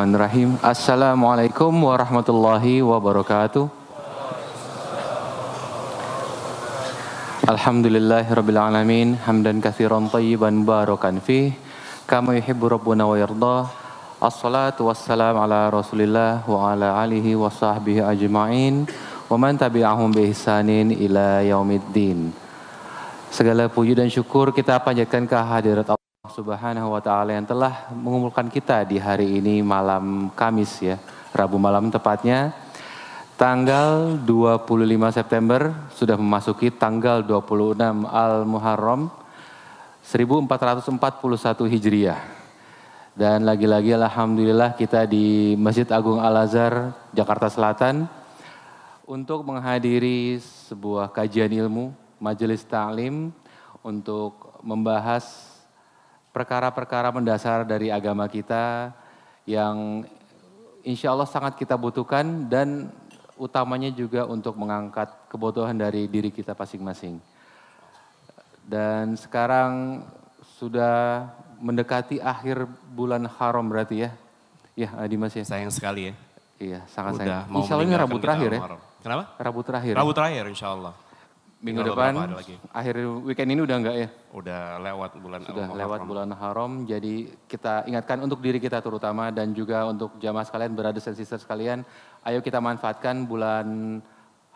Bismillahirrahmanirrahim. Assalamualaikum warahmatullahi wabarakatuh. Alhamdulillahirabbil alamin hamdan katsiran tayyiban barakan fih kama yuhibbu rabbuna wa yardah. Assalatu wassalam ala Rasulillah wa ala alihi wa sahbihi ajma'in wa man tabi'ahum bi ihsanin ila yaumiddin. Segala puji dan syukur kita panjatkan ke hadirat Allah Subhanahu wa taala yang telah mengumpulkan kita di hari ini malam Kamis ya, Rabu malam tepatnya tanggal 25 September sudah memasuki tanggal 26 Al-Muharram 1441 Hijriah. Dan lagi-lagi alhamdulillah kita di Masjid Agung Al-Azhar Jakarta Selatan untuk menghadiri sebuah kajian ilmu, majelis ta'lim untuk membahas perkara-perkara mendasar dari agama kita yang insya Allah sangat kita butuhkan dan utamanya juga untuk mengangkat kebutuhan dari diri kita masing-masing. Dan sekarang sudah mendekati akhir bulan haram berarti ya. Ya Dimas ya. Sayang sekali ya. Iya sangat Udah sayang. Insya Allah ini Rabu terakhir ya. Kenapa? Rabu terakhir. ya? Rabu terakhir insya Allah. Minggu Tinggal depan, lagi. akhir weekend ini udah enggak ya? Udah lewat bulan Sudah Al-Muharram. lewat bulan haram, jadi kita ingatkan untuk diri kita terutama dan juga untuk jamaah sekalian, brothers and sisters sekalian, ayo kita manfaatkan bulan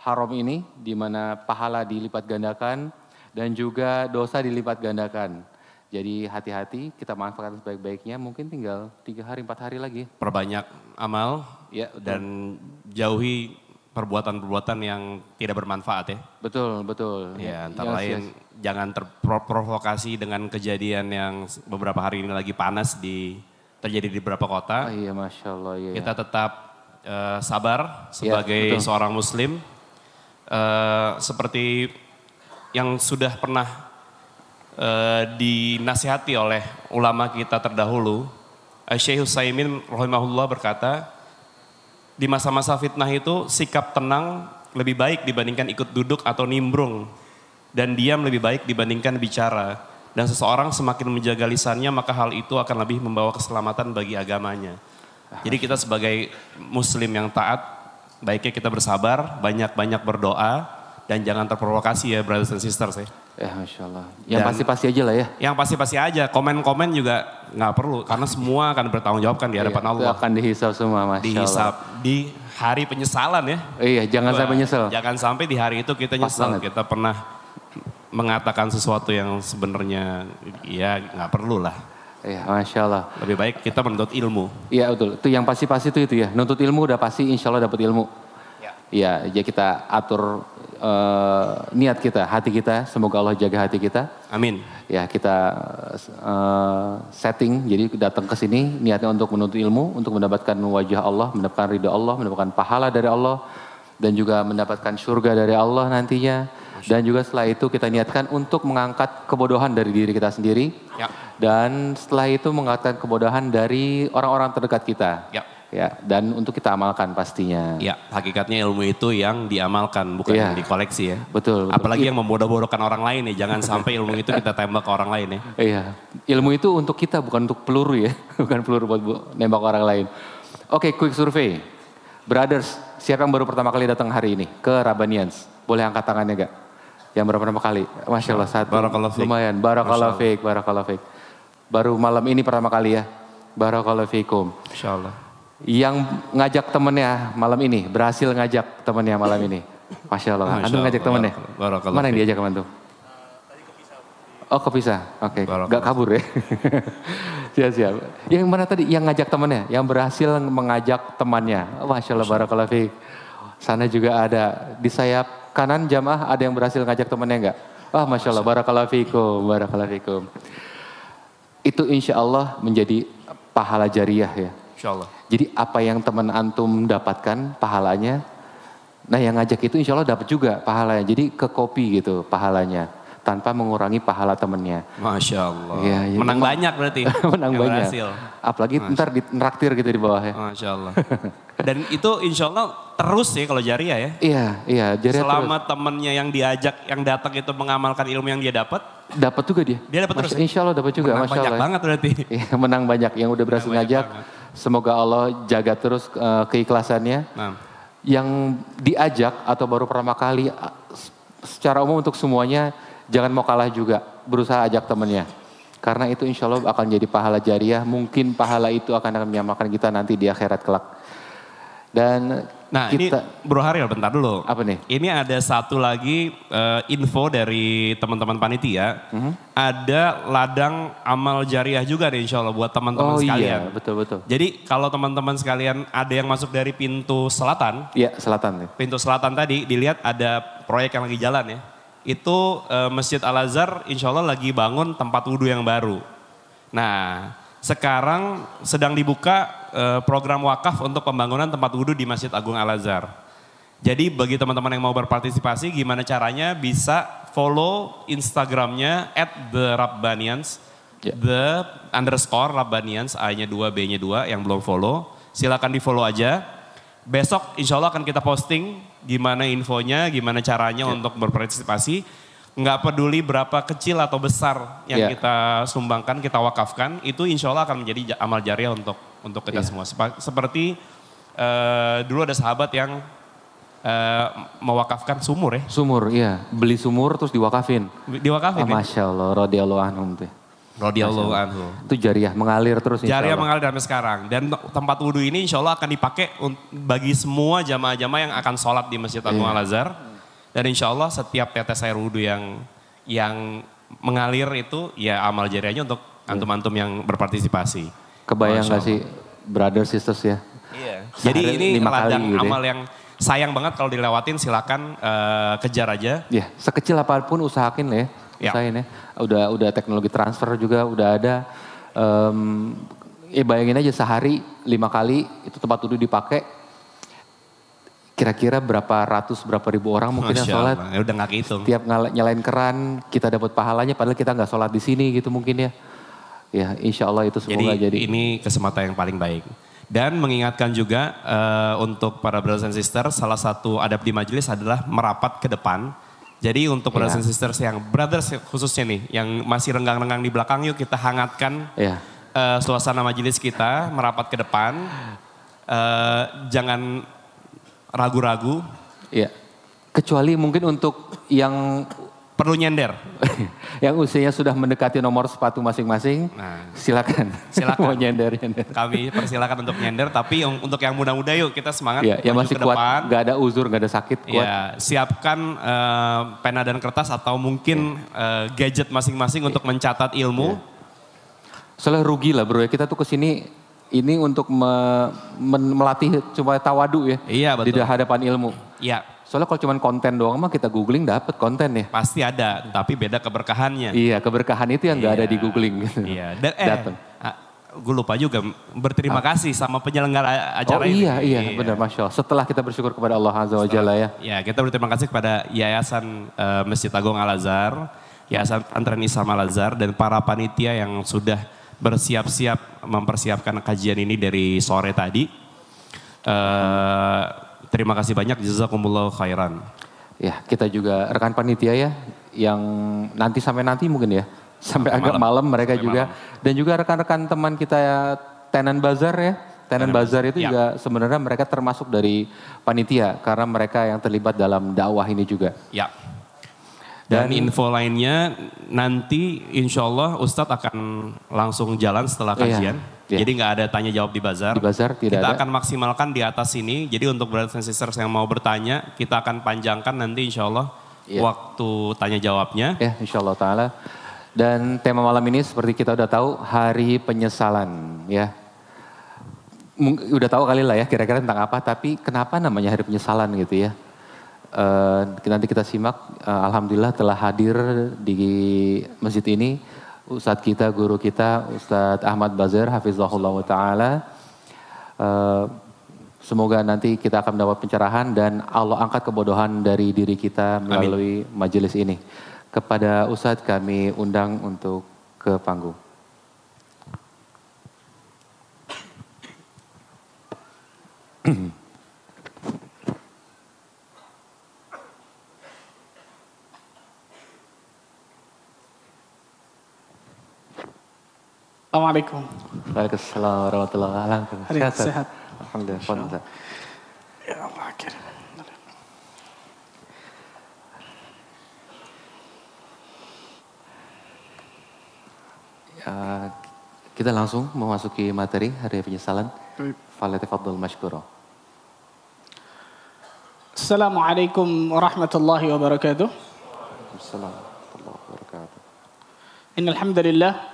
haram ini di mana pahala dilipat gandakan dan juga dosa dilipat gandakan. Jadi hati-hati, kita manfaatkan sebaik-baiknya, mungkin tinggal tiga hari, empat hari lagi. Perbanyak amal Ya, dan jauhi perbuatan-perbuatan yang tidak bermanfaat ya. betul, betul. Ya, antara Yes, lain yes. jangan terprovokasi dengan kejadian yang beberapa hari ini lagi panas di terjadi di beberapa Oh, kota. iya, masya Allah. Iya, Kita tetap eh, sabar sebagai betul. seorang muslim. Eh, seperti yang sudah pernah eh, dinasihati oleh ulama kita terdahulu, Syekh Husaymin rahimahullah berkata, di masa-masa fitnah itu sikap tenang lebih baik dibandingkan ikut duduk atau nimbrung. Dan diam lebih baik dibandingkan bicara. Dan seseorang semakin menjaga lisannya maka hal itu akan lebih membawa keselamatan bagi agamanya. Jadi kita sebagai muslim yang taat, baiknya kita bersabar, banyak-banyak berdoa, dan jangan terprovokasi ya brothers and sisters ya. Ya, masya Allah. Yang pasti-pasti aja lah ya. Yang pasti-pasti aja, komen-komen juga nggak perlu, karena semua akan bertanggung jawabkan di hadapan Iya, itu Allah. akan dihisap semua, masya Allah. Dihisap di hari penyesalan ya. Iya, jangan Wah, sampai nyesel. Jangan sampai di hari itu kita nyesel. Kita pernah mengatakan sesuatu yang sebenarnya ya nggak perlu lah. Iya, masya Allah. Lebih baik kita menuntut ilmu. Iya betul, itu yang pasti-pasti itu itu ya. Nuntut ilmu udah pasti insya Allah dapat ilmu. Ya. Iya, ya kita atur eh, niat kita, hati kita. Semoga Allah jaga hati kita. Amin. Ya kita eh, setting, jadi datang ke sini niatnya untuk menuntut ilmu, untuk mendapatkan wajah Allah, mendapatkan ridho Allah, mendapatkan pahala dari Allah, dan juga mendapatkan surga dari Allah nantinya. Dan juga setelah itu kita niatkan untuk mengangkat kebodohan dari diri kita sendiri. Ya. Dan setelah itu mengangkat kebodohan dari orang-orang terdekat kita. Ya. Ya, dan untuk kita amalkan pastinya. Ya, hakikatnya ilmu itu yang diamalkan, bukan Iya. yang dikoleksi ya. Betul, betul. Apalagi yang membodoh-bodohkan orang lain ya. Jangan sampai ilmu itu kita tembak ke orang lain ya. Iya, ilmu itu untuk kita bukan untuk peluru ya, bukan peluru buat bu- nembak orang lain. Oke, quick survey. Brothers, siapa yang baru pertama kali datang hari ini ke Rabanians? Boleh angkat tangannya gak? Yang baru pertama kali? Masya Allah, satu. Barakallah. Lumayan, barakallah fiik, barakallah fiik. Baru malam ini pertama kali ya. Barakallah fiikum. Insya Allah. Yang ngajak temennya malam ini, berhasil ngajak temennya malam ini. Masya Allah, Masya antum ngajak temennya? Barakallah Mana yang diajak teman tuh? Oh kepisah, oke. Barakallah. Gak kabur ya. siap siap. Yang mana tadi? Yang ngajak temannya, yang berhasil mengajak temannya. Oh, Masya Allah, barakallah. Sana juga ada di sayap kanan jamaah ada yang berhasil ngajak temannya enggak? Wah, Masya Allah, barakallah fiikum, barakallah fiikum. Itu insya Allah menjadi pahala jariah ya. Insya Allah. Jadi apa yang teman antum dapatkan pahalanya, nah yang ngajak itu insya Allah dapat juga pahalanya. Jadi ke kopi gitu pahalanya, tanpa mengurangi pahala temennya. Masya Allah. Iya, iya. Menang banyak berarti. Menang yang banyak. berhasil. Apalagi ntar di traktir gitu di bawah ya. Masya Allah. Dan itu insya Allah terus ya kalau jariah ya. Iya, iya. Jadi Selama temennya yang diajak, yang datang itu mengamalkan ilmu yang dia dapat, dapat juga dia. Dia dapat Masya- terus. Insya Allah dapat juga, menang masya banyak Allah. banget berarti. Iya, menang banyak yang udah berhasil Menang ngajak. banget. Semoga Allah jaga terus uh, keikhlasannya. Nah. Yang diajak atau baru pertama kali secara umum untuk semuanya jangan mau kalah juga, berusaha ajak temannya. Karena itu insya Allah akan jadi pahala jariah, mungkin pahala itu akan akan menyamakan kita nanti di akhirat kelak. Dan Nah kita, ini Bro Haril bentar dulu. Apa nih? Ini ada satu lagi uh, info dari teman-teman panitia. Mm -hmm. Ada ladang amal jariah juga nih insya Allah buat teman-teman oh, iya, sekalian. Iya, betul-betul. Jadi kalau teman-teman sekalian ada yang masuk dari pintu selatan. Iya selatan. Pintu selatan tadi dilihat ada proyek yang lagi jalan ya. Itu uh, Masjid Al-Azhar insya Allah lagi bangun tempat wudhu yang baru. Nah sekarang sedang dibuka uh, program wakaf untuk pembangunan tempat wudhu di Masjid Agung Al-Azhar. Jadi bagi teman-teman yang mau berpartisipasi gimana caranya bisa follow Instagramnya at the Rabbanians, yeah. the underscore Rabbanians, A-nya 2, B-nya 2 yang belum follow. Silakan di follow aja. Besok insya Allah akan kita posting gimana infonya, gimana caranya yeah. untuk berpartisipasi nggak peduli berapa kecil atau besar yang yeah. kita sumbangkan, kita wakafkan, itu insya Allah akan menjadi amal jariah untuk untuk kita yeah. semua. Seperti uh, dulu ada sahabat yang uh, mewakafkan sumur ya. Sumur, iya. Beli sumur terus diwakafin. Diwakafin. Oh, ya? Masya Allah, radiyallahu anhum tuh. Radiyallahu anhu. Itu jariah mengalir terus Jariah mengalir sampai sekarang. Dan tempat wudhu ini insya Allah akan dipakai bagi semua jamaah-jamaah yang akan sholat di Masjid Agung yeah. Al-Azhar dan insya Allah setiap tetes air wudhu yang yang mengalir itu ya amal jariahnya untuk antum-antum yang berpartisipasi. Kebayang gak sih brother sisters ya? Iya. Jadi ini ladang gitu ya. amal yang sayang banget kalau dilewatin silakan uh, kejar aja. Ya, sekecil apa pun usahakin ya. Ya. Usahain ya. Udah udah teknologi transfer juga udah ada. Um, ya bayangin aja sehari lima kali itu tempat duduk dipakai kira-kira berapa ratus berapa ribu orang mungkin yang sholat. Ya udah gak kehitung. Tiap nyalain keran kita dapat pahalanya padahal kita nggak sholat di sini gitu mungkin ya. Ya insya Allah itu semoga jadi. Jadi ini kesempatan yang paling baik. Dan mengingatkan juga uh, untuk para brothers and sisters salah satu adab di majelis adalah merapat ke depan. Jadi untuk brothers ya. and sisters yang brothers khususnya nih yang masih renggang-renggang di belakang yuk kita hangatkan ya. uh, suasana majelis kita merapat ke depan. Uh, jangan ragu-ragu. Iya. Kecuali mungkin untuk yang perlu nyender. yang usianya sudah mendekati nomor sepatu masing-masing, nah, silakan. Silakan. Mau nyender, nyender. Kami persilakan untuk nyender, tapi untuk yang muda-muda yuk kita semangat. Ya, yang masih kuat, depan. gak ada uzur, gak ada sakit, kuat. Ya, siapkan uh, pena dan kertas atau mungkin ya. uh, gadget masing-masing ya. untuk mencatat ilmu. Ya. Soalnya rugi lah bro ya, kita tuh ke sini ini untuk me, me, melatih cuma tawadu ya. Iya betul. Di hadapan ilmu. Iya. Soalnya kalau cuma konten doang mah kita googling dapat konten ya. Pasti ada, tapi beda keberkahannya. Iya, keberkahan itu yang nggak iya. ada di googling. Iya. Dan eh, Datang. Gue lupa juga berterima ah. kasih sama penyelenggara acara oh, ini. iya, iya, iya, benar Masya Allah. Setelah kita bersyukur kepada Allah Azza wa Jalla ya. Iya, kita berterima kasih kepada Yayasan uh, Masjid Agung Al-Azhar, Yayasan Antren Islam Al-Azhar, dan para panitia yang sudah bersiap-siap mempersiapkan kajian ini dari sore tadi. Uh, terima kasih banyak jazakumullah khairan. Ya, kita juga rekan panitia ya yang nanti sampai nanti mungkin ya. Sampai agak malam, malam mereka sampai juga malam. dan juga rekan-rekan teman kita ya Tenan Bazar ya. Tenan Bazar itu ya. juga sebenarnya mereka termasuk dari panitia karena mereka yang terlibat dalam dakwah ini juga. Ya. Dan, Dan info lainnya nanti insya Allah Ustadz akan langsung jalan setelah iya, kajian. Iya, Jadi nggak ada tanya jawab di bazar. Di bazar tidak Kita ada. akan maksimalkan di atas sini. Jadi untuk brothers and sisters yang mau bertanya, kita akan panjangkan nanti insya Allah iya. waktu tanya jawabnya. Ya insya Allah Ta'ala. Dan tema malam ini seperti kita udah tahu, hari penyesalan ya. Udah tahu kali lah ya kira-kira tentang apa, tapi kenapa namanya hari penyesalan gitu ya. Uh, nanti kita simak, uh, Alhamdulillah telah hadir di masjid ini Ustadz kita, guru kita, Ustadz Ahmad Bazir, Hafizahullah Ta'ala. Uh, semoga nanti kita akan mendapat pencerahan dan Allah angkat kebodohan dari diri kita melalui Amin. majelis ini. Kepada Ustadz kami undang untuk ke panggung. Assalamualaikum. Waalaikumsalam warahmatullahi wabarakatuh. Sehat. sehat. Alhamdulillah. Ya Allah, kira. Ya, uh, kita langsung memasuki materi hari penyesalan. Falyatafaddal mashkura. Assalamualaikum warahmatullahi wabarakatuh. Assalamualaikum warahmatullahi wabarakatuh. Innalhamdulillah.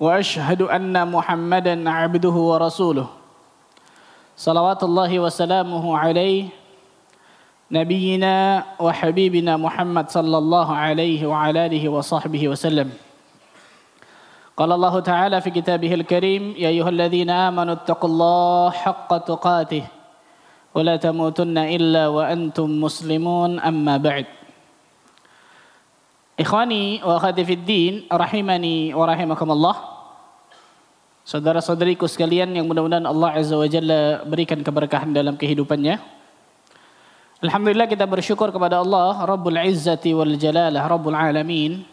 وأشهد أن محمدا عبده ورسوله. صلوات الله وسلامه عليه نبينا وحبيبنا محمد صلى الله عليه وعلى آله وصحبه وسلم. قال الله تعالى في كتابه الكريم يا أيها الذين آمنوا اتقوا الله حق تقاته ولا تموتن إلا وأنتم مسلمون أما بعد. Ikhwani wa akhwati fid rahimani wa rahimakumullah. Saudara-saudariku sekalian yang mudah-mudahan Allah Azza wa Jalla berikan keberkahan dalam kehidupannya. Alhamdulillah kita bersyukur kepada Allah Rabbul Izzati wal Jalalah Rabbul Alamin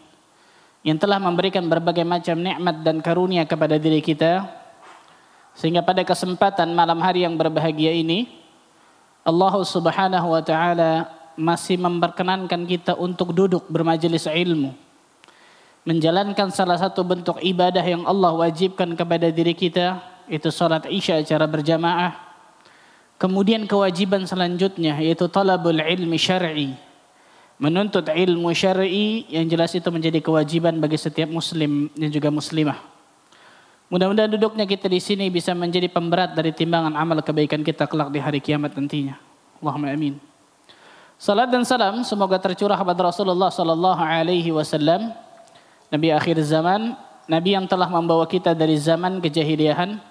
yang telah memberikan berbagai macam nikmat dan karunia kepada diri kita sehingga pada kesempatan malam hari yang berbahagia ini Allah Subhanahu wa taala masih memperkenankan kita untuk duduk bermajelis ilmu. Menjalankan salah satu bentuk ibadah yang Allah wajibkan kepada diri kita, itu salat isya secara berjamaah. Kemudian kewajiban selanjutnya yaitu talabul ilmi syar'i. Menuntut ilmu syar'i yang jelas itu menjadi kewajiban bagi setiap muslim dan juga muslimah. Mudah-mudahan duduknya kita di sini bisa menjadi pemberat dari timbangan amal kebaikan kita kelak di hari kiamat nantinya. Allahumma amin. Salat dan salam semoga tercurah kepada Rasulullah sallallahu alaihi wasallam, nabi akhir zaman, nabi yang telah membawa kita dari zaman kejahiliahan,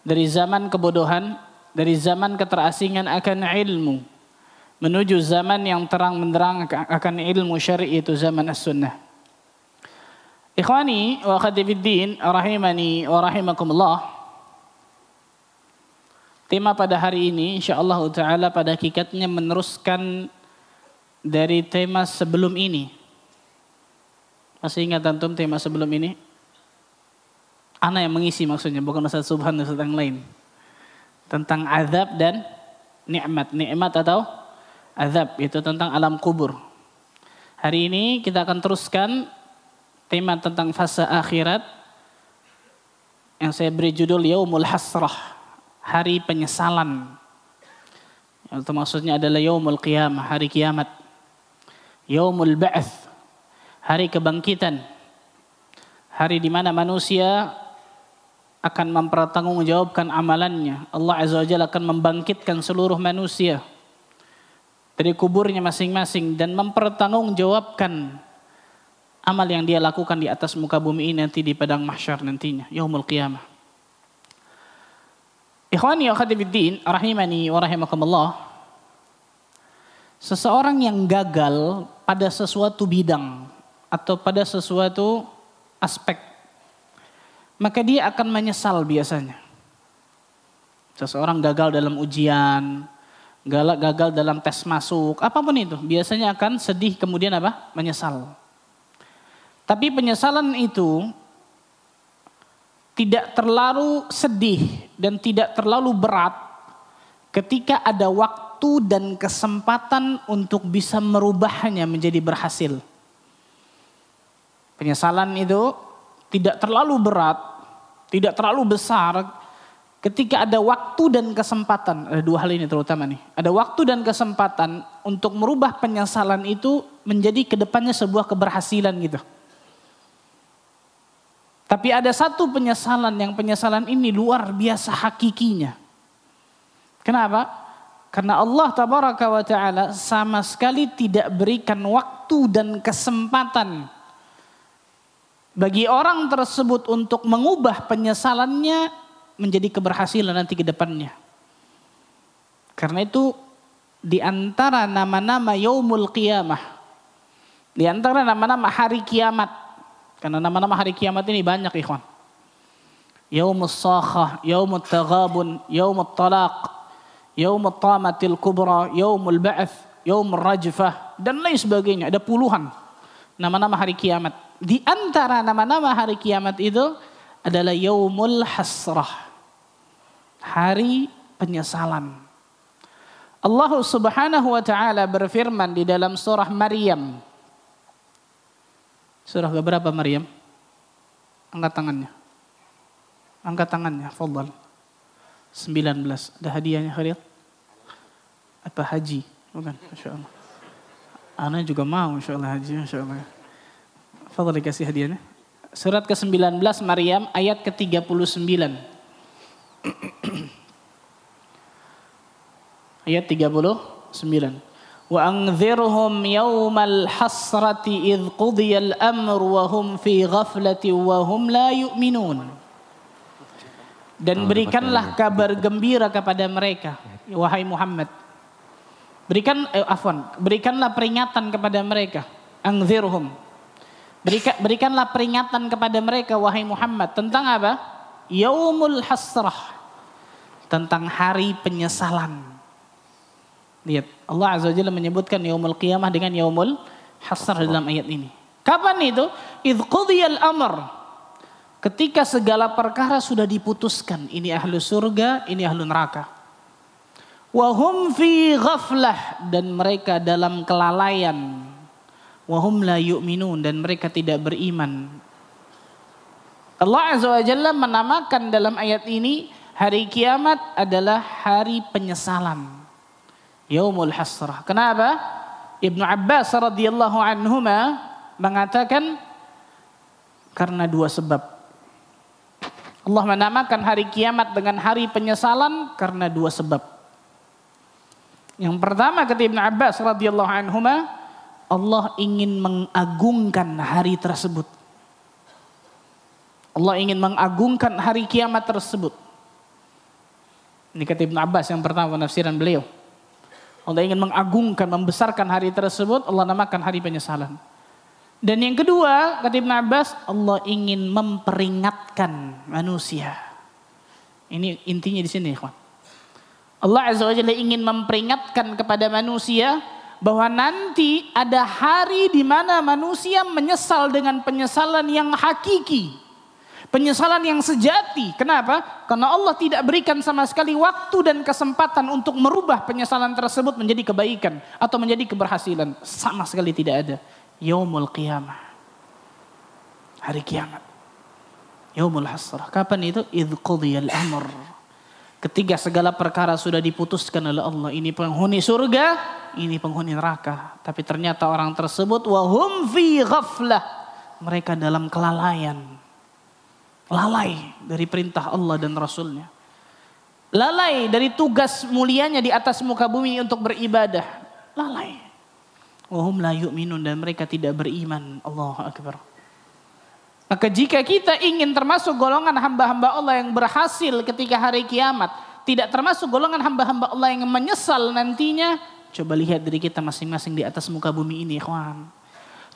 dari zaman kebodohan, dari zaman keterasingan akan ilmu menuju zaman yang terang benderang akan ilmu syar'i itu zaman as-sunnah. Ikhwani wa akhwati fiddin rahimani wa rahimakumullah. Tema pada hari ini insyaallah taala pada hakikatnya meneruskan dari tema sebelum ini. Masih ingat antum tema sebelum ini? Ana yang mengisi maksudnya, bukan Ustaz Subhan Ustaz yang lain. Tentang azab dan nikmat. Nikmat atau azab, itu tentang alam kubur. Hari ini kita akan teruskan tema tentang fase akhirat yang saya beri judul Yaumul Hasrah, hari penyesalan. Itu maksudnya adalah Yaumul Qiyamah, hari kiamat. Yaumul Ba'ath, hari kebangkitan. Hari di mana manusia akan mempertanggungjawabkan amalannya. Allah Azza wa Jalla akan membangkitkan seluruh manusia dari kuburnya masing-masing dan mempertanggungjawabkan amal yang dia lakukan di atas muka bumi ini nanti di padang mahsyar nantinya, yaumul qiyamah. Ikhwani wa khatibuddin, rahimani wa rahimakumullah. Seseorang yang gagal pada sesuatu bidang atau pada sesuatu aspek, maka dia akan menyesal biasanya. Seseorang gagal dalam ujian, gagal dalam tes masuk, apa pun itu, biasanya akan sedih kemudian apa? Menyesal. Tapi penyesalan itu tidak terlalu sedih dan tidak terlalu berat ketika ada waktu dan kesempatan untuk bisa merubahnya menjadi berhasil. Penyesalan itu tidak terlalu berat, tidak terlalu besar ketika ada waktu dan kesempatan. Ada dua hal ini terutama nih. Ada waktu dan kesempatan untuk merubah penyesalan itu menjadi ke depannya sebuah keberhasilan gitu. Tapi ada satu penyesalan yang penyesalan ini luar biasa hakikinya. Kenapa? Karena Allah tabaraka wa taala sama sekali tidak berikan waktu dan kesempatan bagi orang tersebut untuk mengubah penyesalannya menjadi keberhasilan nanti ke depannya. Karena itu di antara nama-nama yaumul qiyamah, di antara nama-nama hari kiamat, karena nama-nama hari kiamat ini banyak ikhwan. Yaumus sakhah, yaumut taghabun, yaumut talaq, yaumut tamatil kubra, yaumul ba'ath, yaumul rajfah, dan lain sebagainya. Ada puluhan nama-nama hari kiamat. Di antara nama-nama hari kiamat itu adalah yaumul hasrah. Hari penyesalan. Allah Subhanahu wa taala berfirman di dalam surah Maryam. Surah berapa Maryam? Angkat tangannya. Angkat tangannya, fadal. 19. Ada hadiahnya Khalil? Apa haji? Bukan, Masya Allah. Ana juga mau Masya Allah haji, Masya Allah. Fadal dikasih hadiahnya. Surat ke-19 Maryam ayat ke-39. ayat 39. Wa anzirhum yawmal hasrati idh qudiyal amr wa hum fi ghaflati wa hum la yu'minun. Dan berikanlah kabar gembira kepada mereka, wahai Muhammad. Berikan eh, afwan, berikanlah peringatan kepada mereka. Anzirhum. Berikan, berikanlah peringatan kepada mereka wahai Muhammad tentang apa? Yaumul hasrah. Tentang hari penyesalan Lihat, Allah Azza wa Jalla menyebutkan yaumul qiyamah dengan yaumul hasr dalam ayat ini. Kapan itu? Idh qudiyal amr. Ketika segala perkara sudah diputuskan. Ini ahlu surga, ini ahlu neraka. Wahum fi ghaflah. Dan mereka dalam kelalaian. Wahum la yu'minun. Dan mereka tidak beriman. Allah Azza wa Jalla menamakan dalam ayat ini. Hari kiamat adalah hari penyesalan yaumul hasrah. Kenapa? Ibnu Abbas radhiyallahu anhuma mengatakan karena dua sebab. Allah menamakan hari kiamat dengan hari penyesalan karena dua sebab. Yang pertama kata Ibnu Abbas radhiyallahu anhuma Allah ingin mengagungkan hari tersebut. Allah ingin mengagungkan hari kiamat tersebut. Ini kata Ibnu Abbas yang pertama penafsiran beliau. Allah ingin mengagungkan, membesarkan hari tersebut, Allah namakan hari penyesalan. Dan yang kedua, kata Ibn Abbas, Allah ingin memperingatkan manusia. Ini intinya di sini, ikhwan. Allah Azza wa Jalla ingin memperingatkan kepada manusia bahwa nanti ada hari di mana manusia menyesal dengan penyesalan yang hakiki. Penyesalan yang sejati. Kenapa? Karena Allah tidak berikan sama sekali waktu dan kesempatan untuk merubah penyesalan tersebut menjadi kebaikan atau menjadi keberhasilan. Sama sekali tidak ada. Yaumul qiyamah. Hari kiamat. Yaumul hasrah. Kapan itu? Idh qudiyal amr. Ketika segala perkara sudah diputuskan oleh Allah. Ini penghuni surga, ini penghuni neraka. Tapi ternyata orang tersebut wahum fi ghaflah. Mereka dalam kelalaian Lalai dari perintah Allah dan Rasulnya. Lalai dari tugas mulianya di atas muka bumi untuk beribadah. Lalai. Wahum la yu'minun dan mereka tidak beriman. Allah Akbar. Maka jika kita ingin termasuk golongan hamba-hamba Allah yang berhasil ketika hari kiamat. Tidak termasuk golongan hamba-hamba Allah yang menyesal nantinya. Coba lihat diri kita masing-masing di atas muka bumi ini. Ikhwan.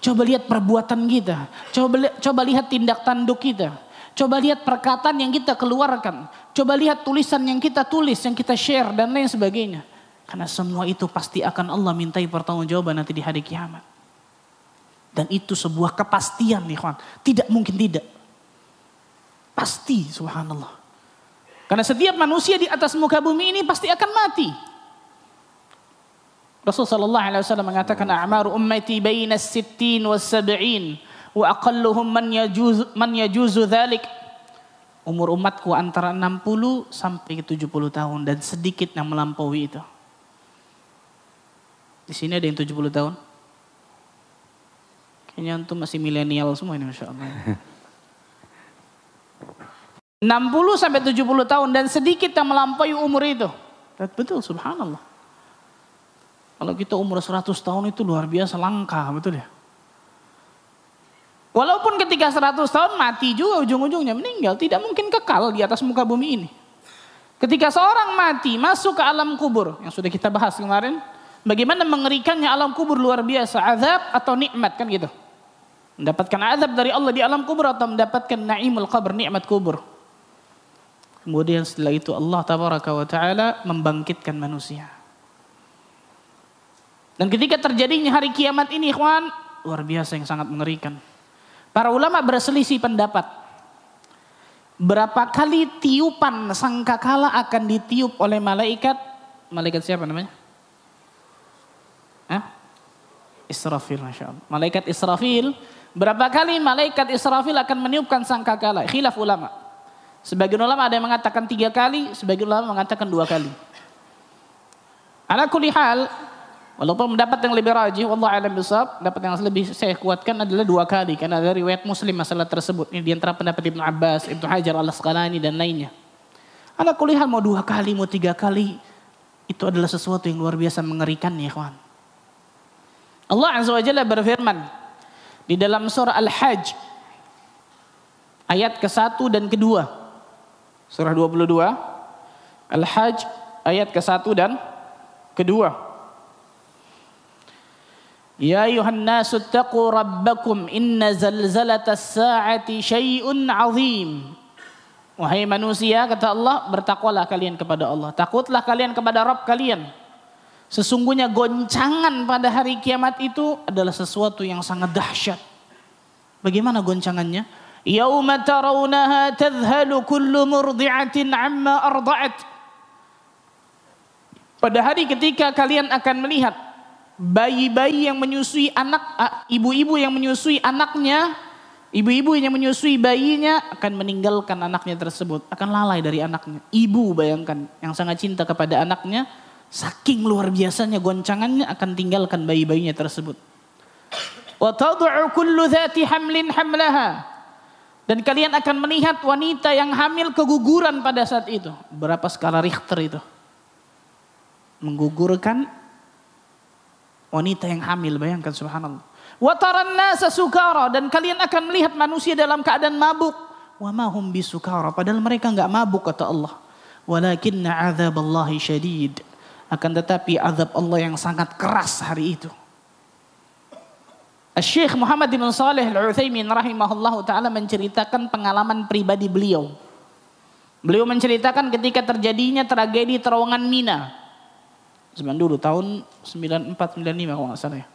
Coba lihat perbuatan kita. Coba, coba lihat tindak tanduk kita. Coba lihat perkataan yang kita keluarkan. Coba lihat tulisan yang kita tulis, yang kita share dan lain sebagainya. Karena semua itu pasti akan Allah mintai pertanggungjawaban nanti di hari kiamat. Dan itu sebuah kepastian nih kawan. Tidak mungkin tidak. Pasti subhanallah. Karena setiap manusia di atas muka bumi ini pasti akan mati. Rasulullah SAW mengatakan a'maru ummati baina sittin was sab'in wa aqalluhum man yajuz man yajuzu dhalik umur umatku antara 60 sampai 70 tahun dan sedikit yang melampaui itu. Di sini ada yang 70 tahun. Kayaknya itu masih milenial semua ini Masya Allah. 60 sampai 70 tahun dan sedikit yang melampaui umur itu. Betul subhanallah. Kalau kita umur 100 tahun itu luar biasa langka betul ya. Walaupun ketika 100 tahun mati juga ujung-ujungnya meninggal. Tidak mungkin kekal di atas muka bumi ini. Ketika seorang mati masuk ke alam kubur. Yang sudah kita bahas kemarin. Bagaimana mengerikannya alam kubur luar biasa. Azab atau nikmat kan gitu. Mendapatkan azab dari Allah di alam kubur atau mendapatkan naimul qabr, nikmat kubur. Kemudian setelah itu Allah tabaraka wa taala membangkitkan manusia. Dan ketika terjadinya hari kiamat ini ikhwan, luar biasa yang sangat mengerikan. Para ulama berselisih pendapat. Berapa kali tiupan sangkakala akan ditiup oleh malaikat? Malaikat siapa namanya? Hah? Israfil, Masya Allah. Malaikat Israfil. Berapa kali malaikat Israfil akan meniupkan sangkakala? Khilaf ulama. Sebagian ulama ada yang mengatakan tiga kali, sebagian ulama mengatakan dua kali. Ala kulli hal, Walaupun mendapat yang lebih rajih, Allah alam besar, dapat yang lebih saya kuatkan adalah dua kali. Karena ada riwayat muslim masalah tersebut. Ini di antara pendapat Ibn Abbas, Ibn Hajar al Asqalani dan lainnya. Ada kuliah mau dua kali, mau tiga kali. Itu adalah sesuatu yang luar biasa mengerikan ya kawan. Allah Azza wa Jalla berfirman. Di dalam surah Al-Hajj. Ayat ke-1 dan ke-2. Surah 22. Al-Hajj ayat ke-1 dan ke-2. يا أيها الناس اتقوا ربكم إن زلزلة الساعة شيء عظيم Wahai manusia, kata Allah, bertakwalah kalian kepada Allah. Takutlah kalian kepada Rabb kalian. Sesungguhnya goncangan pada hari kiamat itu adalah sesuatu yang sangat dahsyat. Bagaimana goncangannya? Yauma tarawunaha tadhhalu kullu murdi'atin amma arda'at. Pada hari ketika kalian akan melihat bayi-bayi yang menyusui anak, ibu-ibu yang menyusui anaknya, ibu-ibu yang menyusui bayinya akan meninggalkan anaknya tersebut, akan lalai dari anaknya. Ibu bayangkan yang sangat cinta kepada anaknya, saking luar biasanya goncangannya akan tinggalkan bayi-bayinya tersebut. Dan kalian akan melihat wanita yang hamil keguguran pada saat itu. Berapa skala Richter itu? Menggugurkan Wanita yang hamil, bayangkan subhanallah. Dan kalian akan melihat manusia dalam keadaan mabuk. Padahal mereka enggak mabuk kata Allah. Walakinna azab Allah syadid. Akan tetapi azab Allah yang sangat keras hari itu. Syekh Muhammad bin Saleh Al-Utsaimin rahimahullah taala menceritakan pengalaman pribadi beliau. Beliau menceritakan ketika terjadinya tragedi terowongan Mina Zaman dulu tahun 94 95 kalau nggak salah ya.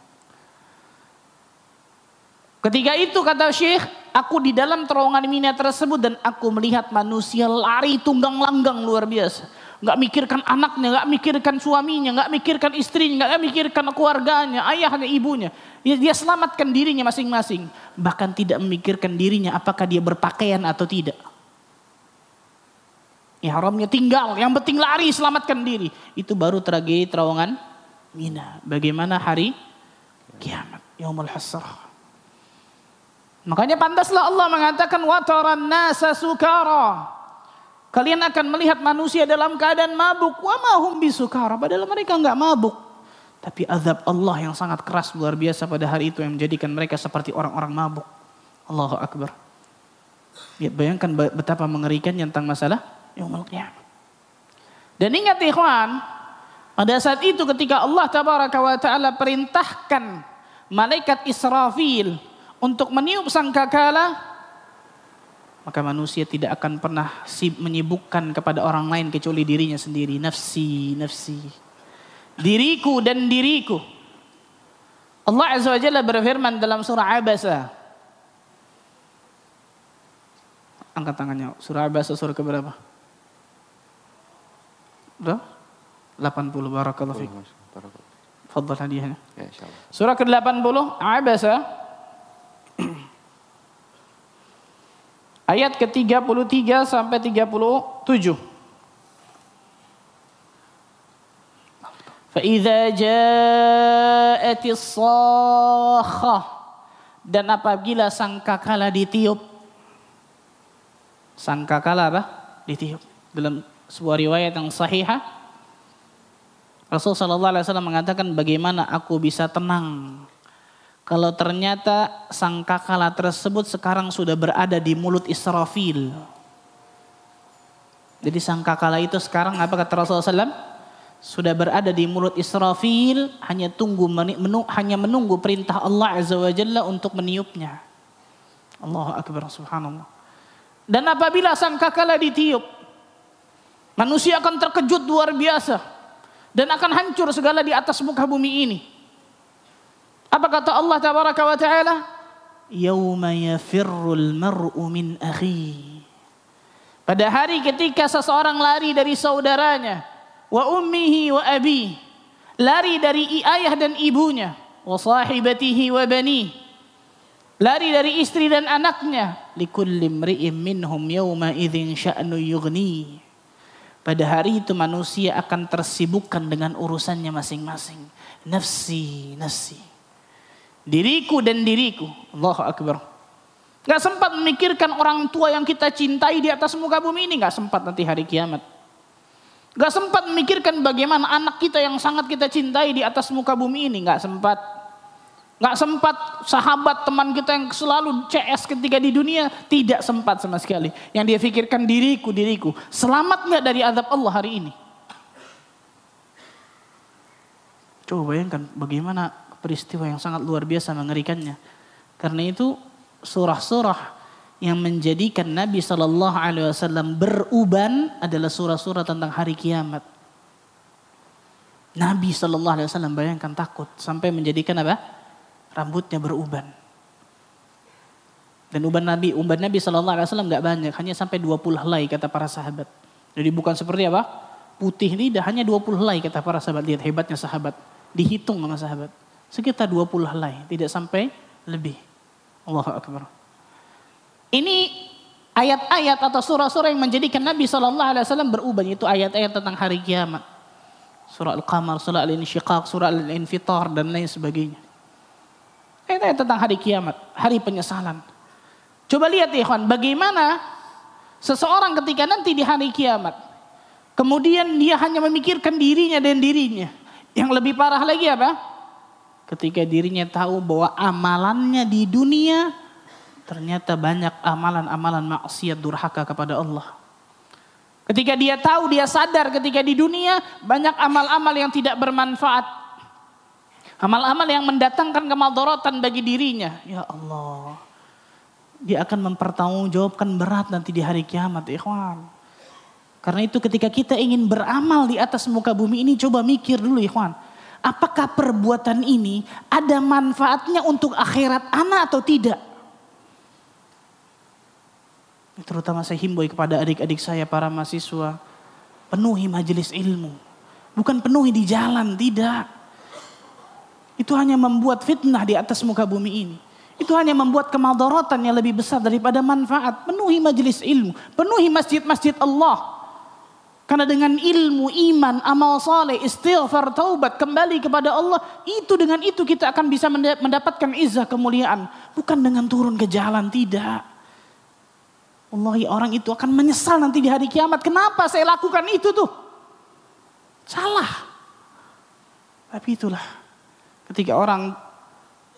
Ketika itu kata Syekh, aku di dalam terowongan mina tersebut dan aku melihat manusia lari tunggang langgang luar biasa. Nggak mikirkan anaknya, nggak mikirkan suaminya, nggak mikirkan istrinya, nggak mikirkan keluarganya, ayahnya, ibunya. Dia, selamatkan dirinya masing-masing. Bahkan tidak memikirkan dirinya apakah dia berpakaian atau tidak. Ihramnya tinggal, yang penting lari selamatkan diri. Itu baru tragedi terowongan Mina. Bagaimana hari kiamat, yaumul hasrah. Makanya pantaslah Allah mengatakan wataran nasa sukara. Kalian akan melihat manusia dalam keadaan mabuk. Wa mahum bisukara. Padahal mereka enggak mabuk. Tapi azab Allah yang sangat keras luar biasa pada hari itu yang menjadikan mereka seperti orang-orang mabuk. Allahu Akbar. Ya, bayangkan betapa mengerikannya tentang masalah yaumul. Dan ingat ikhwan, pada saat itu ketika Allah tabaraka taala perintahkan malaikat Israfil untuk meniup sangkakala, maka manusia tidak akan pernah menyibukkan kepada orang lain kecuali dirinya sendiri. Nafsi, nafsi. Diriku dan diriku. Allah Azza wa Jalla berfirman dalam surah Abasa. Angkat tangannya. Surah Abasa surah keberapa? Udah? 80 barakallahu fiik. Fadhal hadiahnya. Ya. Surah ke-80 Abasa ayat ke-33 sampai 37. فَإِذَا جَاءَتِ الصَّاخَّةُ Dan apabila sangkakala ditiup. Sangkakala apa? Ditiup. Dalam sebuah riwayat yang sahihah Rasul Shallallahu Alaihi Wasallam mengatakan bagaimana aku bisa tenang kalau ternyata sangkakala tersebut sekarang sudah berada di mulut Israfil. Jadi sangkakala itu sekarang apa kata Rasulullah SAW? Sudah berada di mulut Israfil, hanya tunggu menu, hanya menunggu perintah Allah Azza wa Jalla untuk meniupnya. Allah Akbar subhanallah. Dan apabila sangkakala ditiup, manusia akan terkejut luar biasa dan akan hancur segala di atas muka bumi ini. Apa kata Allah tabaraka wa taala? Yauma yafirrul mar'u min akhi. Pada hari ketika seseorang lari dari saudaranya, wa ummihi wa abi, lari dari ayah dan ibunya, wa sahibatihi wa banihi, Lari dari istri dan anaknya. Likulli mri'im minhum yawma idzin sya'nu yughni. Pada hari itu manusia akan tersibukkan dengan urusannya masing-masing. Nafsi, nafsi. Diriku dan diriku. Allahu Akbar. Gak sempat memikirkan orang tua yang kita cintai di atas muka bumi ini. Gak sempat nanti hari kiamat. Gak sempat memikirkan bagaimana anak kita yang sangat kita cintai di atas muka bumi ini. Gak sempat. Nggak sempat sahabat teman kita yang selalu CS ketika di dunia tidak sempat sama sekali. Yang dia pikirkan diriku, diriku. Selamat nggak dari azab Allah hari ini? Coba bayangkan bagaimana peristiwa yang sangat luar biasa mengerikannya. Karena itu surah-surah yang menjadikan Nabi Shallallahu Alaihi Wasallam beruban adalah surah-surah tentang hari kiamat. Nabi Shallallahu Alaihi Wasallam bayangkan takut sampai menjadikan apa? rambutnya beruban. Dan uban Nabi, uban Nabi Shallallahu Alaihi Wasallam nggak banyak, hanya sampai 20 helai kata para sahabat. Jadi bukan seperti apa? Putih tidak, hanya 20 helai kata para sahabat. Lihat hebatnya sahabat, dihitung sama sahabat. Sekitar 20 helai, tidak sampai lebih. Allahu Akbar. Ini ayat-ayat atau surah-surah yang menjadikan Nabi Shallallahu Alaihi Wasallam beruban itu ayat-ayat tentang hari kiamat. Surah Al-Qamar, surah Al-Insyiqaq, surah Al-Infitar dan lain sebagainya. Itu tentang hari kiamat, hari penyesalan. Coba lihat ya ikhwan, bagaimana seseorang ketika nanti di hari kiamat. Kemudian dia hanya memikirkan dirinya dan dirinya. Yang lebih parah lagi apa? Ketika dirinya tahu bahwa amalannya di dunia ternyata banyak amalan-amalan maksiat durhaka kepada Allah. Ketika dia tahu, dia sadar ketika di dunia banyak amal-amal yang tidak bermanfaat. Amal-amal yang mendatangkan kemadorotan bagi dirinya. Ya Allah. Dia akan mempertanggungjawabkan berat nanti di hari kiamat, ikhwan. Karena itu ketika kita ingin beramal di atas muka bumi ini, coba mikir dulu ikhwan. Apakah perbuatan ini ada manfaatnya untuk akhirat anak atau tidak? Terutama saya himbau kepada adik-adik saya para mahasiswa. Penuhi majelis ilmu. Bukan penuhi di jalan, tidak. Itu hanya membuat fitnah di atas muka bumi ini. Itu hanya membuat kemadorotan yang lebih besar daripada manfaat. Penuhi majelis ilmu, penuhi masjid-masjid Allah. Karena dengan ilmu, iman, amal saleh, istighfar, taubat, kembali kepada Allah, itu dengan itu kita akan bisa mendapatkan izah kemuliaan. Bukan dengan turun ke jalan, tidak. Wallahi orang itu akan menyesal nanti di hari kiamat. Kenapa saya lakukan itu tuh? Salah. Tapi itulah Ketika orang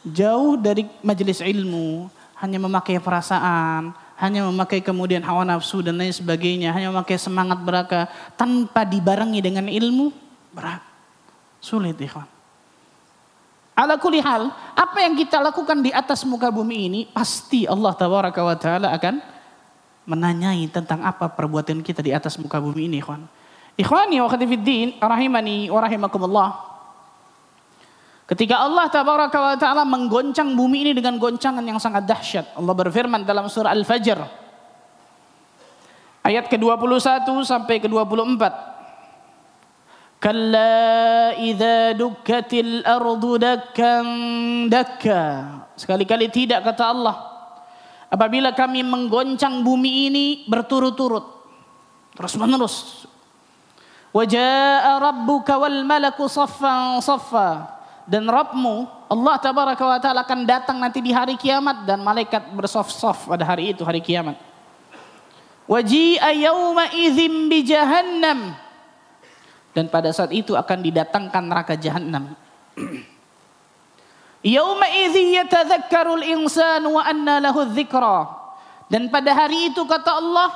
jauh dari majelis ilmu, hanya memakai perasaan, hanya memakai kemudian hawa nafsu dan lain sebagainya, hanya memakai semangat beraka tanpa dibarengi dengan ilmu, berat. Sulit ikhwan. Ala kulli hal, apa yang kita lakukan di atas muka bumi ini, pasti Allah tabaraka wa ta'ala akan menanyai tentang apa perbuatan kita di atas muka bumi ini ikhwan. Ikhwani wa khatifiddin, rahimani wa rahimakumullah. Ketika Allah tabaraka wa taala menggoncang bumi ini dengan goncangan yang sangat dahsyat. Allah berfirman dalam surah Al-Fajr ayat ke-21 sampai ke-24. Kalla idza dukkatil ardu dakkan dakka. Sekali-kali tidak kata Allah. Apabila kami menggoncang bumi ini berturut-turut. Terus menerus. Wajaa rabbuka wal malaku saffan saffa dan Rabbmu Allah tabaraka wa taala akan datang nanti di hari kiamat dan malaikat bersof-sof pada hari itu hari kiamat. Waji'a yawma idzim bi jahannam. Dan pada saat itu akan didatangkan neraka jahanam. Yauma idzi yatadzakkarul insanu wa anna lahu dzikra. Dan pada hari itu kata Allah,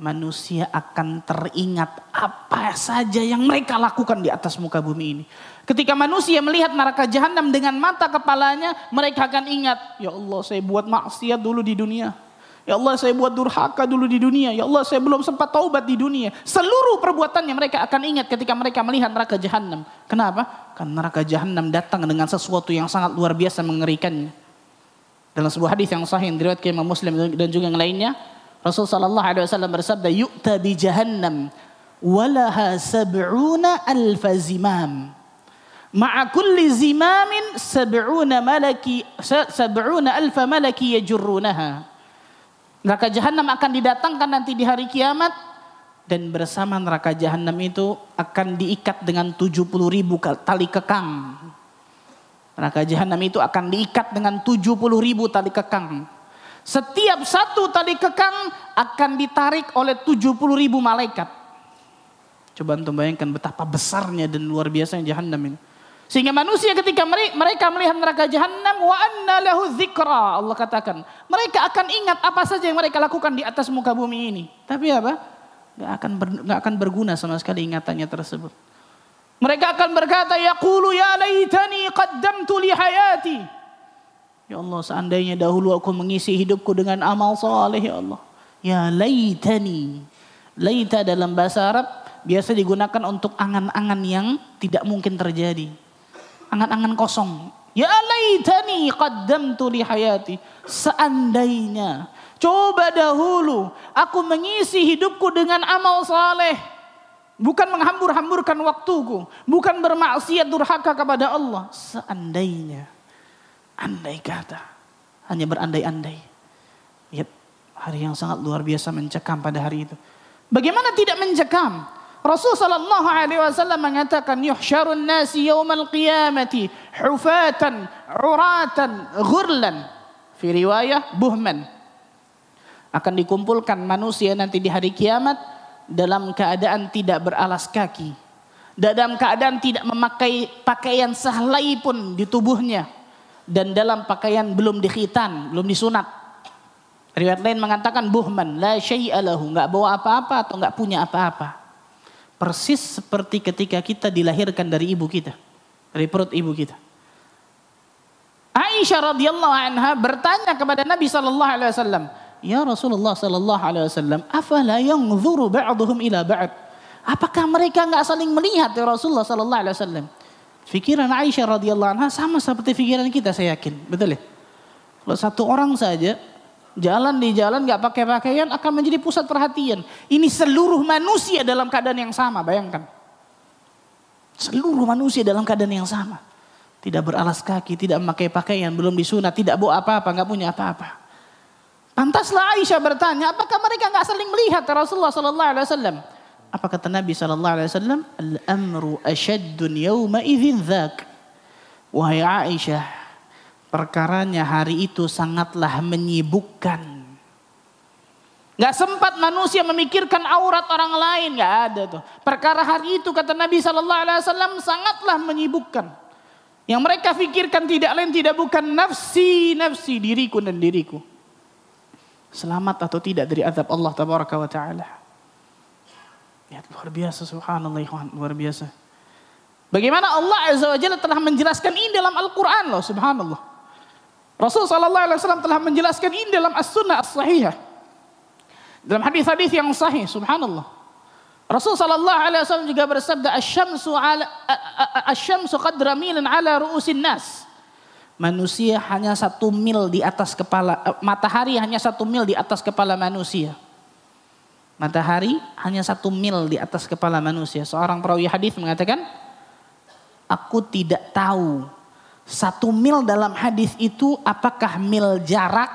manusia akan teringat apa saja yang mereka lakukan di atas muka bumi ini. Ketika manusia melihat neraka jahanam dengan mata kepalanya, mereka akan ingat, ya Allah saya buat maksiat dulu di dunia. Ya Allah saya buat durhaka dulu di dunia. Ya Allah saya belum sempat taubat di dunia. Seluruh perbuatannya mereka akan ingat ketika mereka melihat neraka jahanam. Kenapa? Karena neraka jahanam datang dengan sesuatu yang sangat luar biasa mengerikannya. Dalam sebuah hadis yang sahih diriwayatkan Imam Muslim dan juga yang lainnya, Rasul sallallahu alaihi wasallam bersabda, "Yu'ta bi jahannam walaha sab'una alf zimam." Ma'a kulli zimamin sab'una malaki sab'una alf malaki yajurrunaha. Neraka jahanam akan didatangkan nanti di hari kiamat dan bersama neraka jahanam itu akan diikat dengan 70 ribu tali kekang. Neraka jahanam itu akan diikat dengan 70 ribu tali kekang. Setiap satu tali kekang akan ditarik oleh 70 ribu malaikat. Coba untuk bayangkan betapa besarnya dan luar biasanya jahanam ini. Sehingga manusia ketika mereka melihat neraka jahanam wa anna lahu dzikra Allah katakan, mereka akan ingat apa saja yang mereka lakukan di atas muka bumi ini. Tapi apa? Gak akan ber, gak akan berguna sama sekali ingatannya tersebut. Mereka akan berkata, yaqulu ya laitani qaddamtu li hayati. Ya Allah, seandainya dahulu aku mengisi hidupku dengan amal saleh ya Allah. Ya laitani. Laita dalam bahasa Arab biasa digunakan untuk angan-angan yang tidak mungkin terjadi angan-angan kosong. Ya laitani qaddamtu li hayati. Seandainya coba dahulu aku mengisi hidupku dengan amal saleh. Bukan menghambur-hamburkan waktuku, bukan bermaksiat durhaka kepada Allah. Seandainya andai kata hanya berandai-andai. Lihat hari yang sangat luar biasa mencekam pada hari itu. Bagaimana tidak mencekam? Rasul sallallahu alaihi wasallam mengatakan yuhsyarun nasi yaumal qiyamati hufatan uratan ghurlan. Fi riwayah buhman. Akan dikumpulkan manusia nanti di hari kiamat dalam keadaan tidak beralas kaki. Dalam keadaan tidak memakai pakaian sehelai pun di tubuhnya. Dan dalam pakaian belum dikhitan belum disunat. Riwayat lain mengatakan buhman la syai'a lahu. Enggak bawa apa-apa atau enggak punya apa-apa Persis seperti ketika kita dilahirkan dari ibu kita. Dari perut ibu kita. Aisyah radhiyallahu anha bertanya kepada Nabi sallallahu alaihi wasallam, "Ya Rasulullah sallallahu alaihi wasallam, afala yanzuru ba'dhum ila ba'd?" Apakah mereka enggak saling melihat ya Rasulullah sallallahu alaihi wasallam? Fikiran Aisyah radhiyallahu anha sama seperti pikiran kita saya yakin, betul ya? Kalau satu orang saja Jalan di jalan gak pakai pakaian akan menjadi pusat perhatian. Ini seluruh manusia dalam keadaan yang sama, bayangkan. Seluruh manusia dalam keadaan yang sama. Tidak beralas kaki, tidak memakai pakaian, belum disunat, tidak bawa apa-apa, gak punya apa-apa. Pantaslah Aisyah bertanya, apakah mereka gak saling melihat Rasulullah Sallallahu Alaihi Wasallam? Apa kata Nabi Sallallahu Alaihi Wasallam? Al-amru asyaddun yawma idhin dhak. Wahai Aisyah, Perkaranya hari itu sangatlah menyibukkan. Gak sempat manusia memikirkan aurat orang lain, gak ada tuh. Perkara hari itu kata Nabi Shallallahu Alaihi Wasallam sangatlah menyibukkan. Yang mereka pikirkan tidak lain tidak bukan nafsi nafsi diriku dan diriku. Selamat atau tidak dari azab Allah Tabaraka wa Taala. Ya luar biasa subhanallah luar biasa. Bagaimana Allah Azza wa Jalla telah menjelaskan ini dalam Al-Quran loh subhanallah. Rasul sallallahu alaihi wasallam telah menjelaskan ini dalam As-Sunnah As-Sahihah. Dalam hadis-hadis yang sahih, subhanallah. Rasul sallallahu alaihi wasallam juga bersabda asy-syamsu ala asy-syamsu qadra milan ala ru'usin nas. Manusia hanya satu mil di atas kepala, eh, matahari hanya satu mil di atas kepala manusia. Matahari hanya satu mil di atas kepala manusia. Seorang perawi hadis mengatakan, aku tidak tahu satu mil dalam hadis itu apakah mil jarak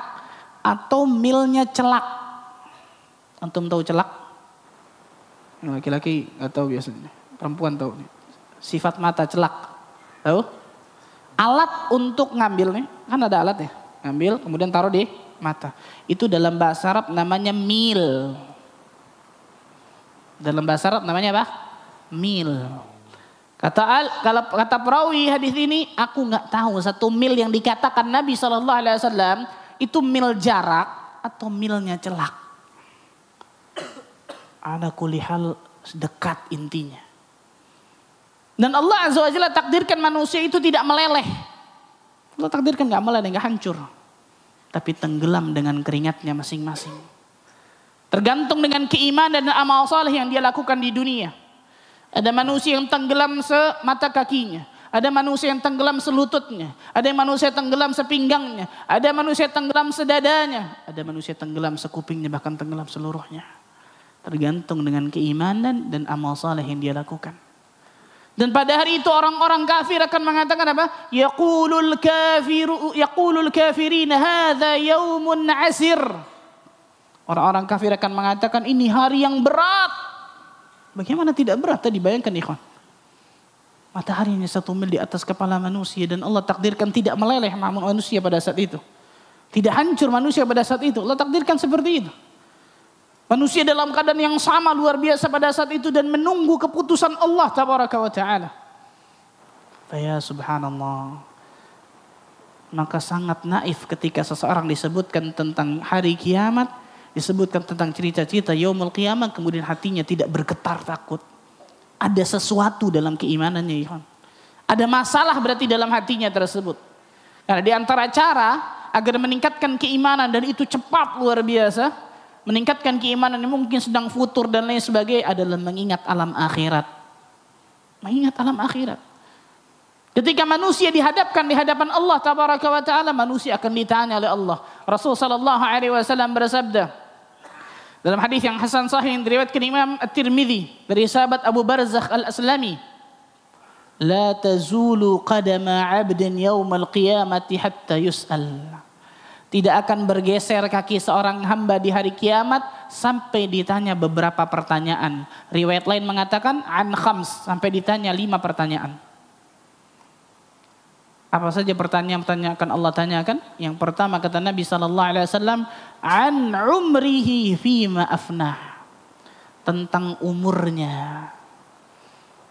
atau milnya celak? Antum tahu celak? Laki-laki nggak tahu biasanya. Perempuan tahu. Sifat mata celak. Tahu? Alat untuk ngambilnya, kan ada alat ya. Ngambil kemudian taruh di mata. Itu dalam bahasa Arab namanya mil. Dalam bahasa Arab namanya apa? Mil. Kata al, kalau kata perawi hadis ini, aku nggak tahu satu mil yang dikatakan Nabi Shallallahu Alaihi Wasallam itu mil jarak atau milnya celak. Ada kulihal dekat intinya. Dan Allah Azza wa Jalla takdirkan manusia itu tidak meleleh. Allah takdirkan nggak meleleh, nggak hancur. Tapi tenggelam dengan keringatnya masing-masing. Tergantung dengan keimanan dan amal saleh yang dia lakukan di dunia. Ada manusia yang tenggelam semata kakinya. Ada manusia yang tenggelam selututnya. Ada yang manusia tenggelam sepinggangnya. Ada manusia tenggelam sedadanya. Ada manusia tenggelam sekupingnya bahkan tenggelam seluruhnya. Tergantung dengan keimanan dan amal saleh yang dia lakukan. Dan pada hari itu orang-orang kafir akan mengatakan apa? Yaqulul kafiru yaqulul kafirin hadza yaumun asir. Orang-orang kafir akan mengatakan ini hari yang berat. Bagaimana tidak berat tadi bayangkan ikhwan. Matahari hanya satu mil di atas kepala manusia dan Allah takdirkan tidak meleleh manusia pada saat itu. Tidak hancur manusia pada saat itu. Allah takdirkan seperti itu. Manusia dalam keadaan yang sama luar biasa pada saat itu dan menunggu keputusan Allah tabaraka wa taala. Ya subhanallah. Maka sangat naif ketika seseorang disebutkan tentang hari kiamat disebutkan tentang cerita-cerita yaumul qiyamah kemudian hatinya tidak bergetar takut. Ada sesuatu dalam keimanannya Ikhwan. Ada masalah berarti dalam hatinya tersebut. Karena di antara cara agar meningkatkan keimanan dan itu cepat luar biasa, meningkatkan keimanan yang mungkin sedang futur dan lain sebagainya adalah mengingat alam akhirat. Mengingat alam akhirat. Ketika manusia dihadapkan di hadapan Allah tabaraka wa taala, manusia akan ditanya oleh Allah. Rasul sallallahu alaihi wasallam bersabda, dalam hadis yang hasan sahih yang diriwayatkan Imam At-Tirmidzi dari sahabat Abu Barzakh Al-Aslami, "La tazulu qadama 'abdin yaumal qiyamati hatta yus'al." Tidak akan bergeser kaki seorang hamba di hari kiamat sampai ditanya beberapa pertanyaan. Riwayat lain mengatakan an khams sampai ditanya lima pertanyaan. Apa saja pertanyaan-pertanyaan akan Allah tanyakan? Yang pertama kata Nabi sallallahu alaihi wasallam, an umrihi fima afnah. Tentang umurnya.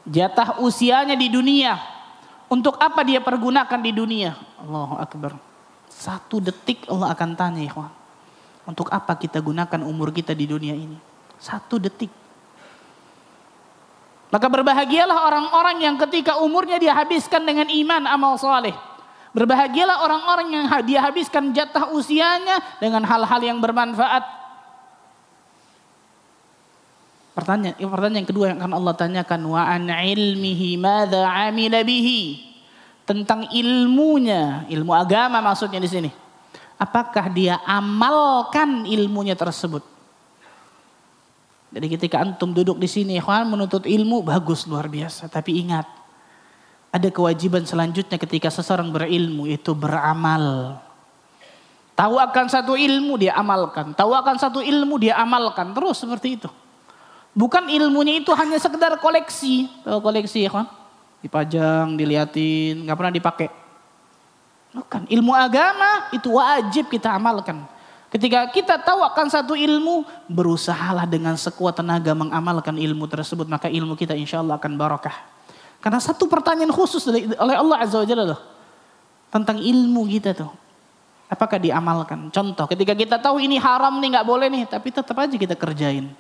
Jatah usianya di dunia. Untuk apa dia pergunakan di dunia? Allahu akbar. Satu detik Allah akan tanya, ikhwan. Untuk apa kita gunakan umur kita di dunia ini? Satu detik. Maka berbahagialah orang-orang yang ketika umurnya dia habiskan dengan iman amal soleh. Berbahagialah orang-orang yang dia habiskan jatah usianya dengan hal-hal yang bermanfaat. Pertanyaan, pertanyaan yang kedua yang akan Allah tanyakan wa an ilmihi madza amila bihi tentang ilmunya, ilmu agama maksudnya di sini. Apakah dia amalkan ilmunya tersebut? Jadi ketika antum duduk di sini, ikhwan menuntut ilmu bagus luar biasa. Tapi ingat, ada kewajiban selanjutnya ketika seseorang berilmu itu beramal. Tahu akan satu ilmu dia amalkan, tahu akan satu ilmu dia amalkan terus seperti itu. Bukan ilmunya itu hanya sekedar koleksi, tahu koleksi ikhwan, dipajang, diliatin, nggak pernah dipakai. Bukan ilmu agama itu wajib kita amalkan. Ketika kita tahu akan satu ilmu, berusahalah dengan sekuat tenaga mengamalkan ilmu tersebut, maka ilmu kita insya Allah akan barakah. Karena satu pertanyaan khusus oleh Allah Azza wa Jalla tentang ilmu kita tuh. Apakah diamalkan? Contoh, ketika kita tahu ini haram nih nggak boleh nih, tapi tetap aja kita kerjain.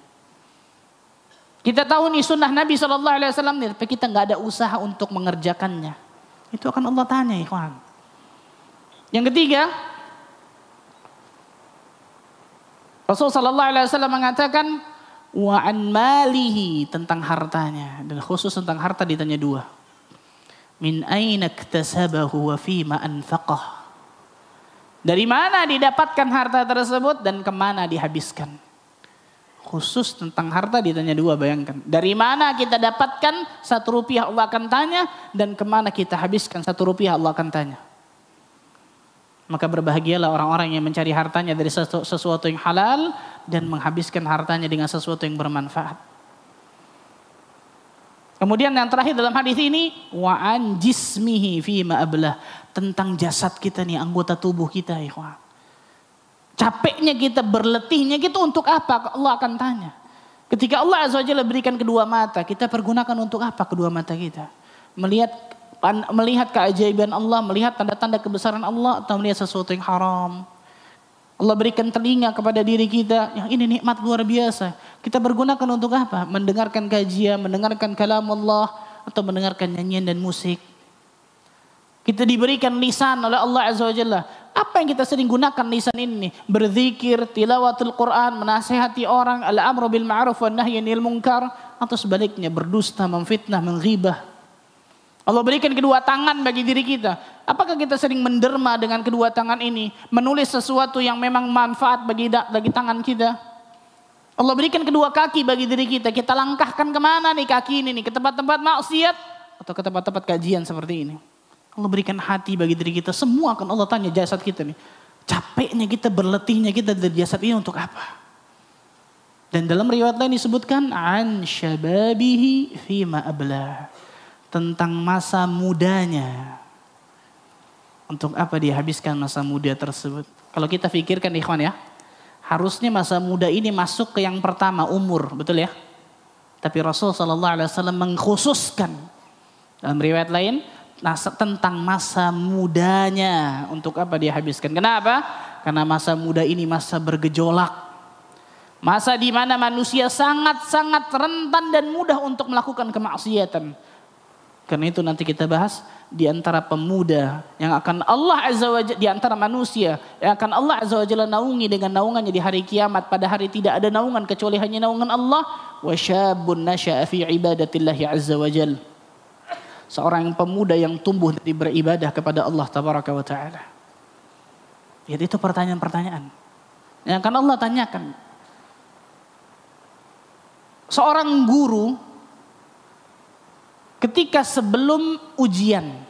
Kita tahu nih sunnah Nabi Shallallahu Alaihi Wasallam nih, tapi kita nggak ada usaha untuk mengerjakannya. Itu akan Allah tanya, ikhwan. Yang ketiga, Rasul sallallahu alaihi wasallam mengatakan wa an malihi tentang hartanya dan khusus tentang harta ditanya dua. Min aina iktasabahu wa fima anfaqah. Dari mana didapatkan harta tersebut dan ke mana dihabiskan. Khusus tentang harta ditanya dua bayangkan. Dari mana kita dapatkan satu rupiah Allah akan tanya dan ke mana kita habiskan satu rupiah Allah akan tanya. Maka berbahagialah orang-orang yang mencari hartanya dari sesuatu yang halal dan menghabiskan hartanya dengan sesuatu yang bermanfaat. Kemudian yang terakhir dalam hadis ini wa an jismihi fi ablah tentang jasad kita nih anggota tubuh kita ikhwan. Capeknya kita, berletihnya kita untuk apa? Allah akan tanya. Ketika Allah Azza Jalla berikan kedua mata, kita pergunakan untuk apa kedua mata kita? Melihat melihat keajaiban Allah, melihat tanda-tanda kebesaran Allah atau melihat sesuatu yang haram. Allah berikan telinga kepada diri kita, yang ini nikmat luar biasa. Kita bergunakan untuk apa? Mendengarkan kajian, mendengarkan kalam Allah, atau mendengarkan nyanyian dan musik. Kita diberikan lisan oleh Allah Azza wa Jalla. Apa yang kita sering gunakan lisan ini? Berzikir, tilawatul Quran, menasehati orang, al-amru bil ma'ruf wa nahyi munkar, atau sebaliknya berdusta, memfitnah, menghibah, Allah berikan kedua tangan bagi diri kita. Apakah kita sering menderma dengan kedua tangan ini? Menulis sesuatu yang memang manfaat bagi, bagi tangan kita. Allah berikan kedua kaki bagi diri kita. Kita langkahkan ke mana nih kaki ini nih? Ke tempat-tempat maksiat atau ke tempat-tempat kajian seperti ini. Allah berikan hati bagi diri kita. Semua akan Allah tanya jasad kita nih. Capeknya kita, berletihnya kita dari jasad ini untuk apa? Dan dalam riwayat lain disebutkan an syababihi fima ablah tentang masa mudanya. Untuk apa dia habiskan masa muda tersebut? Kalau kita pikirkan ikhwan ya, harusnya masa muda ini masuk ke yang pertama umur, betul ya? Tapi Rasul Shallallahu Alaihi Wasallam mengkhususkan dalam riwayat lain tentang masa mudanya untuk apa dia habiskan. Kenapa? Karena masa muda ini masa bergejolak. Masa di mana manusia sangat-sangat rentan dan mudah untuk melakukan kemaksiatan. Karena itu nanti kita bahas di antara pemuda yang akan Allah Azza wa di antara manusia yang akan Allah Azza wa Jalla naungi dengan naungannya di hari kiamat pada hari tidak ada naungan kecuali hanya naungan Allah wa syabun nasya'a fi ibadatillah Azza wa Jalla. Seorang pemuda yang tumbuh dari beribadah kepada Allah tabaraka wa taala. Jadi itu pertanyaan-pertanyaan yang akan Allah tanyakan. Seorang guru ketika sebelum ujian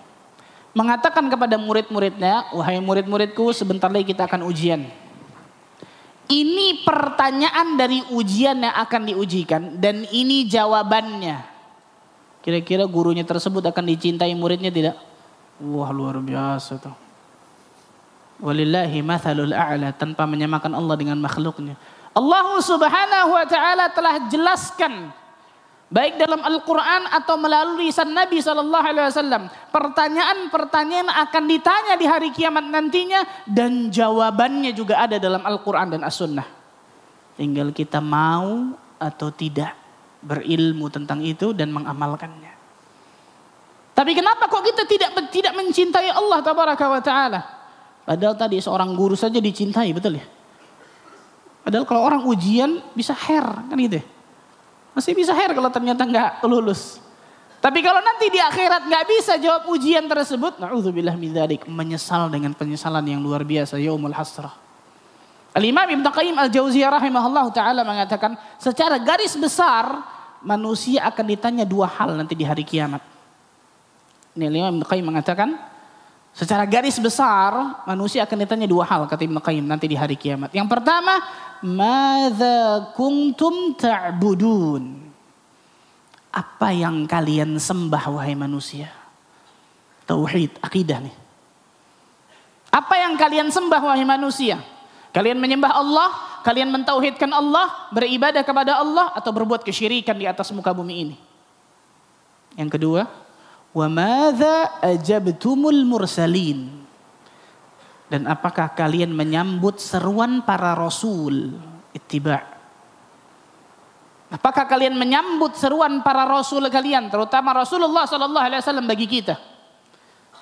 mengatakan kepada murid-muridnya, wahai murid-muridku sebentar lagi kita akan ujian. Ini pertanyaan dari ujian yang akan diujikan dan ini jawabannya. Kira-kira gurunya tersebut akan dicintai muridnya tidak? Wah luar biasa tuh. Walillahi mathalul a'la tanpa menyamakan Allah dengan makhluknya. Allah subhanahu wa ta'ala telah jelaskan Baik dalam Al-Quran atau melalui lisan Nabi SAW. Pertanyaan-pertanyaan akan ditanya di hari kiamat nantinya. Dan jawabannya juga ada dalam Al-Quran dan As-Sunnah. Tinggal kita mau atau tidak berilmu tentang itu dan mengamalkannya. Tapi kenapa kok kita tidak tidak mencintai Allah tabaraka wa taala? Padahal tadi seorang guru saja dicintai, betul ya? Padahal kalau orang ujian bisa hair, kan gitu ya? Masih bisa hair kalau ternyata nggak lulus. Tapi kalau nanti di akhirat nggak bisa jawab ujian tersebut, naudzubillah min dzalik, menyesal dengan penyesalan yang luar biasa yaumul hasrah. Al-Imam Ibnu Qayyim Al-Jauziyah rahimahullah taala mengatakan, secara garis besar manusia akan ditanya dua hal nanti di hari kiamat. Ini Imam Ibnu Qayyim mengatakan, secara garis besar manusia akan ditanya dua hal kata Ibnu Qayyim nanti di hari kiamat. Yang pertama, Mada kuntum ta'budun? Apa yang kalian sembah wahai manusia? Tauhid, akidah nih. Apa yang kalian sembah wahai manusia? Kalian menyembah Allah, kalian mentauhidkan Allah, beribadah kepada Allah atau berbuat kesyirikan di atas muka bumi ini. Yang kedua, wa madza ajabtumul mursalin? Dan apakah kalian menyambut seruan para rasul? Ittiba. Apakah kalian menyambut seruan para rasul kalian, terutama Rasulullah sallallahu alaihi wasallam bagi kita?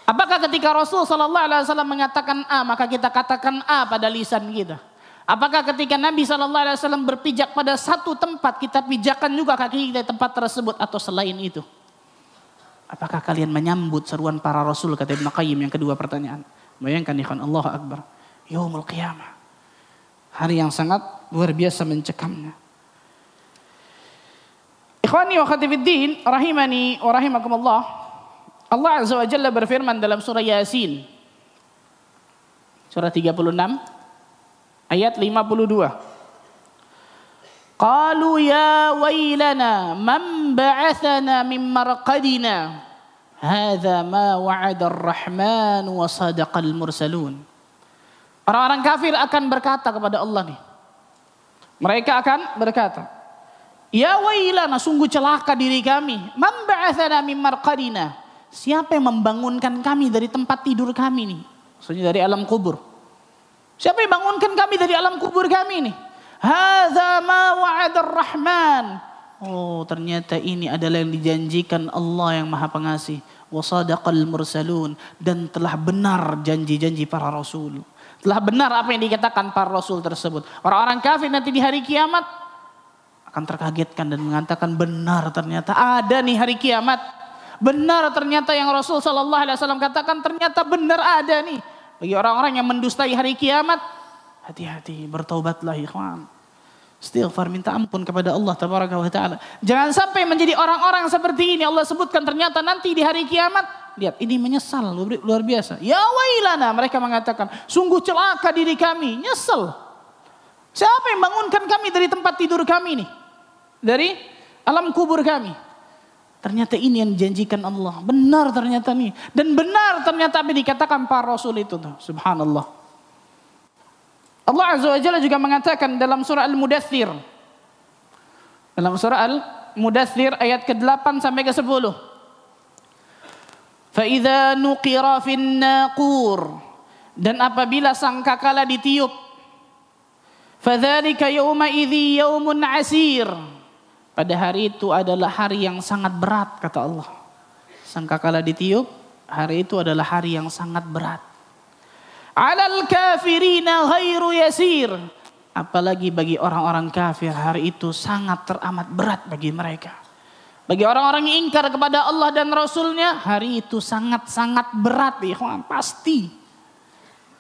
Apakah ketika Rasul sallallahu alaihi wasallam mengatakan A, maka kita katakan A pada lisan kita? Apakah ketika Nabi sallallahu alaihi wasallam berpijak pada satu tempat, kita pijakan juga kaki kita di tempat tersebut atau selain itu? Apakah kalian menyambut seruan para rasul kata Ibnu Qayyim yang kedua pertanyaan? Bayangkan ikhwan Allah Akbar. Yaumul Qiyamah. Hari yang sangat luar biasa mencekamnya. Ikhwani wa khatifiddin, rahimani wa rahimakumullah. Allah Azza wa Jalla berfirman dalam surah Yasin. Surah 36 ayat 52. Qalu ya wailana man ba'athana min marqadina Hadza ma wa'ada ar-Rahman wa sadaqal mursalun. Orang-orang kafir akan berkata kepada Allah nih. Mereka akan berkata, Ya wailana sungguh celaka diri kami. Man ba'athana min marqadina. Siapa yang membangunkan kami dari tempat tidur kami nih? Maksudnya dari alam kubur. Siapa yang bangunkan kami dari alam kubur kami nih? Hadza ma wa'ada rahman Oh, ternyata ini adalah yang dijanjikan Allah yang Maha Pengasih. Wasadaqal mursalun dan telah benar janji-janji para rasul. Telah benar apa yang dikatakan para rasul tersebut. Orang-orang kafir nanti di hari kiamat akan terkagetkan dan mengatakan benar ternyata ada nih hari kiamat. Benar ternyata yang Rasul Shallallahu Alaihi Wasallam katakan ternyata benar ada nih bagi orang-orang yang mendustai hari kiamat. Hati-hati bertaubatlah ikhwan. Istighfar minta ampun kepada Allah tabaraka wa taala. Jangan sampai menjadi orang-orang seperti ini. Allah sebutkan ternyata nanti di hari kiamat lihat ini menyesal luar biasa. Ya wailana mereka mengatakan sungguh celaka diri kami, nyesel. Siapa yang bangunkan kami dari tempat tidur kami nih? Dari alam kubur kami. Ternyata ini yang dijanjikan Allah. Benar ternyata nih. Dan benar ternyata apa dikatakan para rasul itu. Subhanallah. Allah Azza wa Jalla juga mengatakan dalam surah Al-Mudathir. Dalam surah Al-Mudathir ayat ke-8 sampai ke-10. Fa'idha nuqira fin naqur. Dan apabila sangkakala ditiup. Fadhalika yawma idhi yawmun asir. Pada hari itu adalah hari yang sangat berat kata Allah. Sangkakala ditiup, hari itu adalah hari yang sangat berat. Alal kafirina ghairu yasir. Apalagi bagi orang-orang kafir hari itu sangat teramat berat bagi mereka. Bagi orang-orang yang ingkar kepada Allah dan Rasulnya, hari itu sangat-sangat berat. Ya, pasti.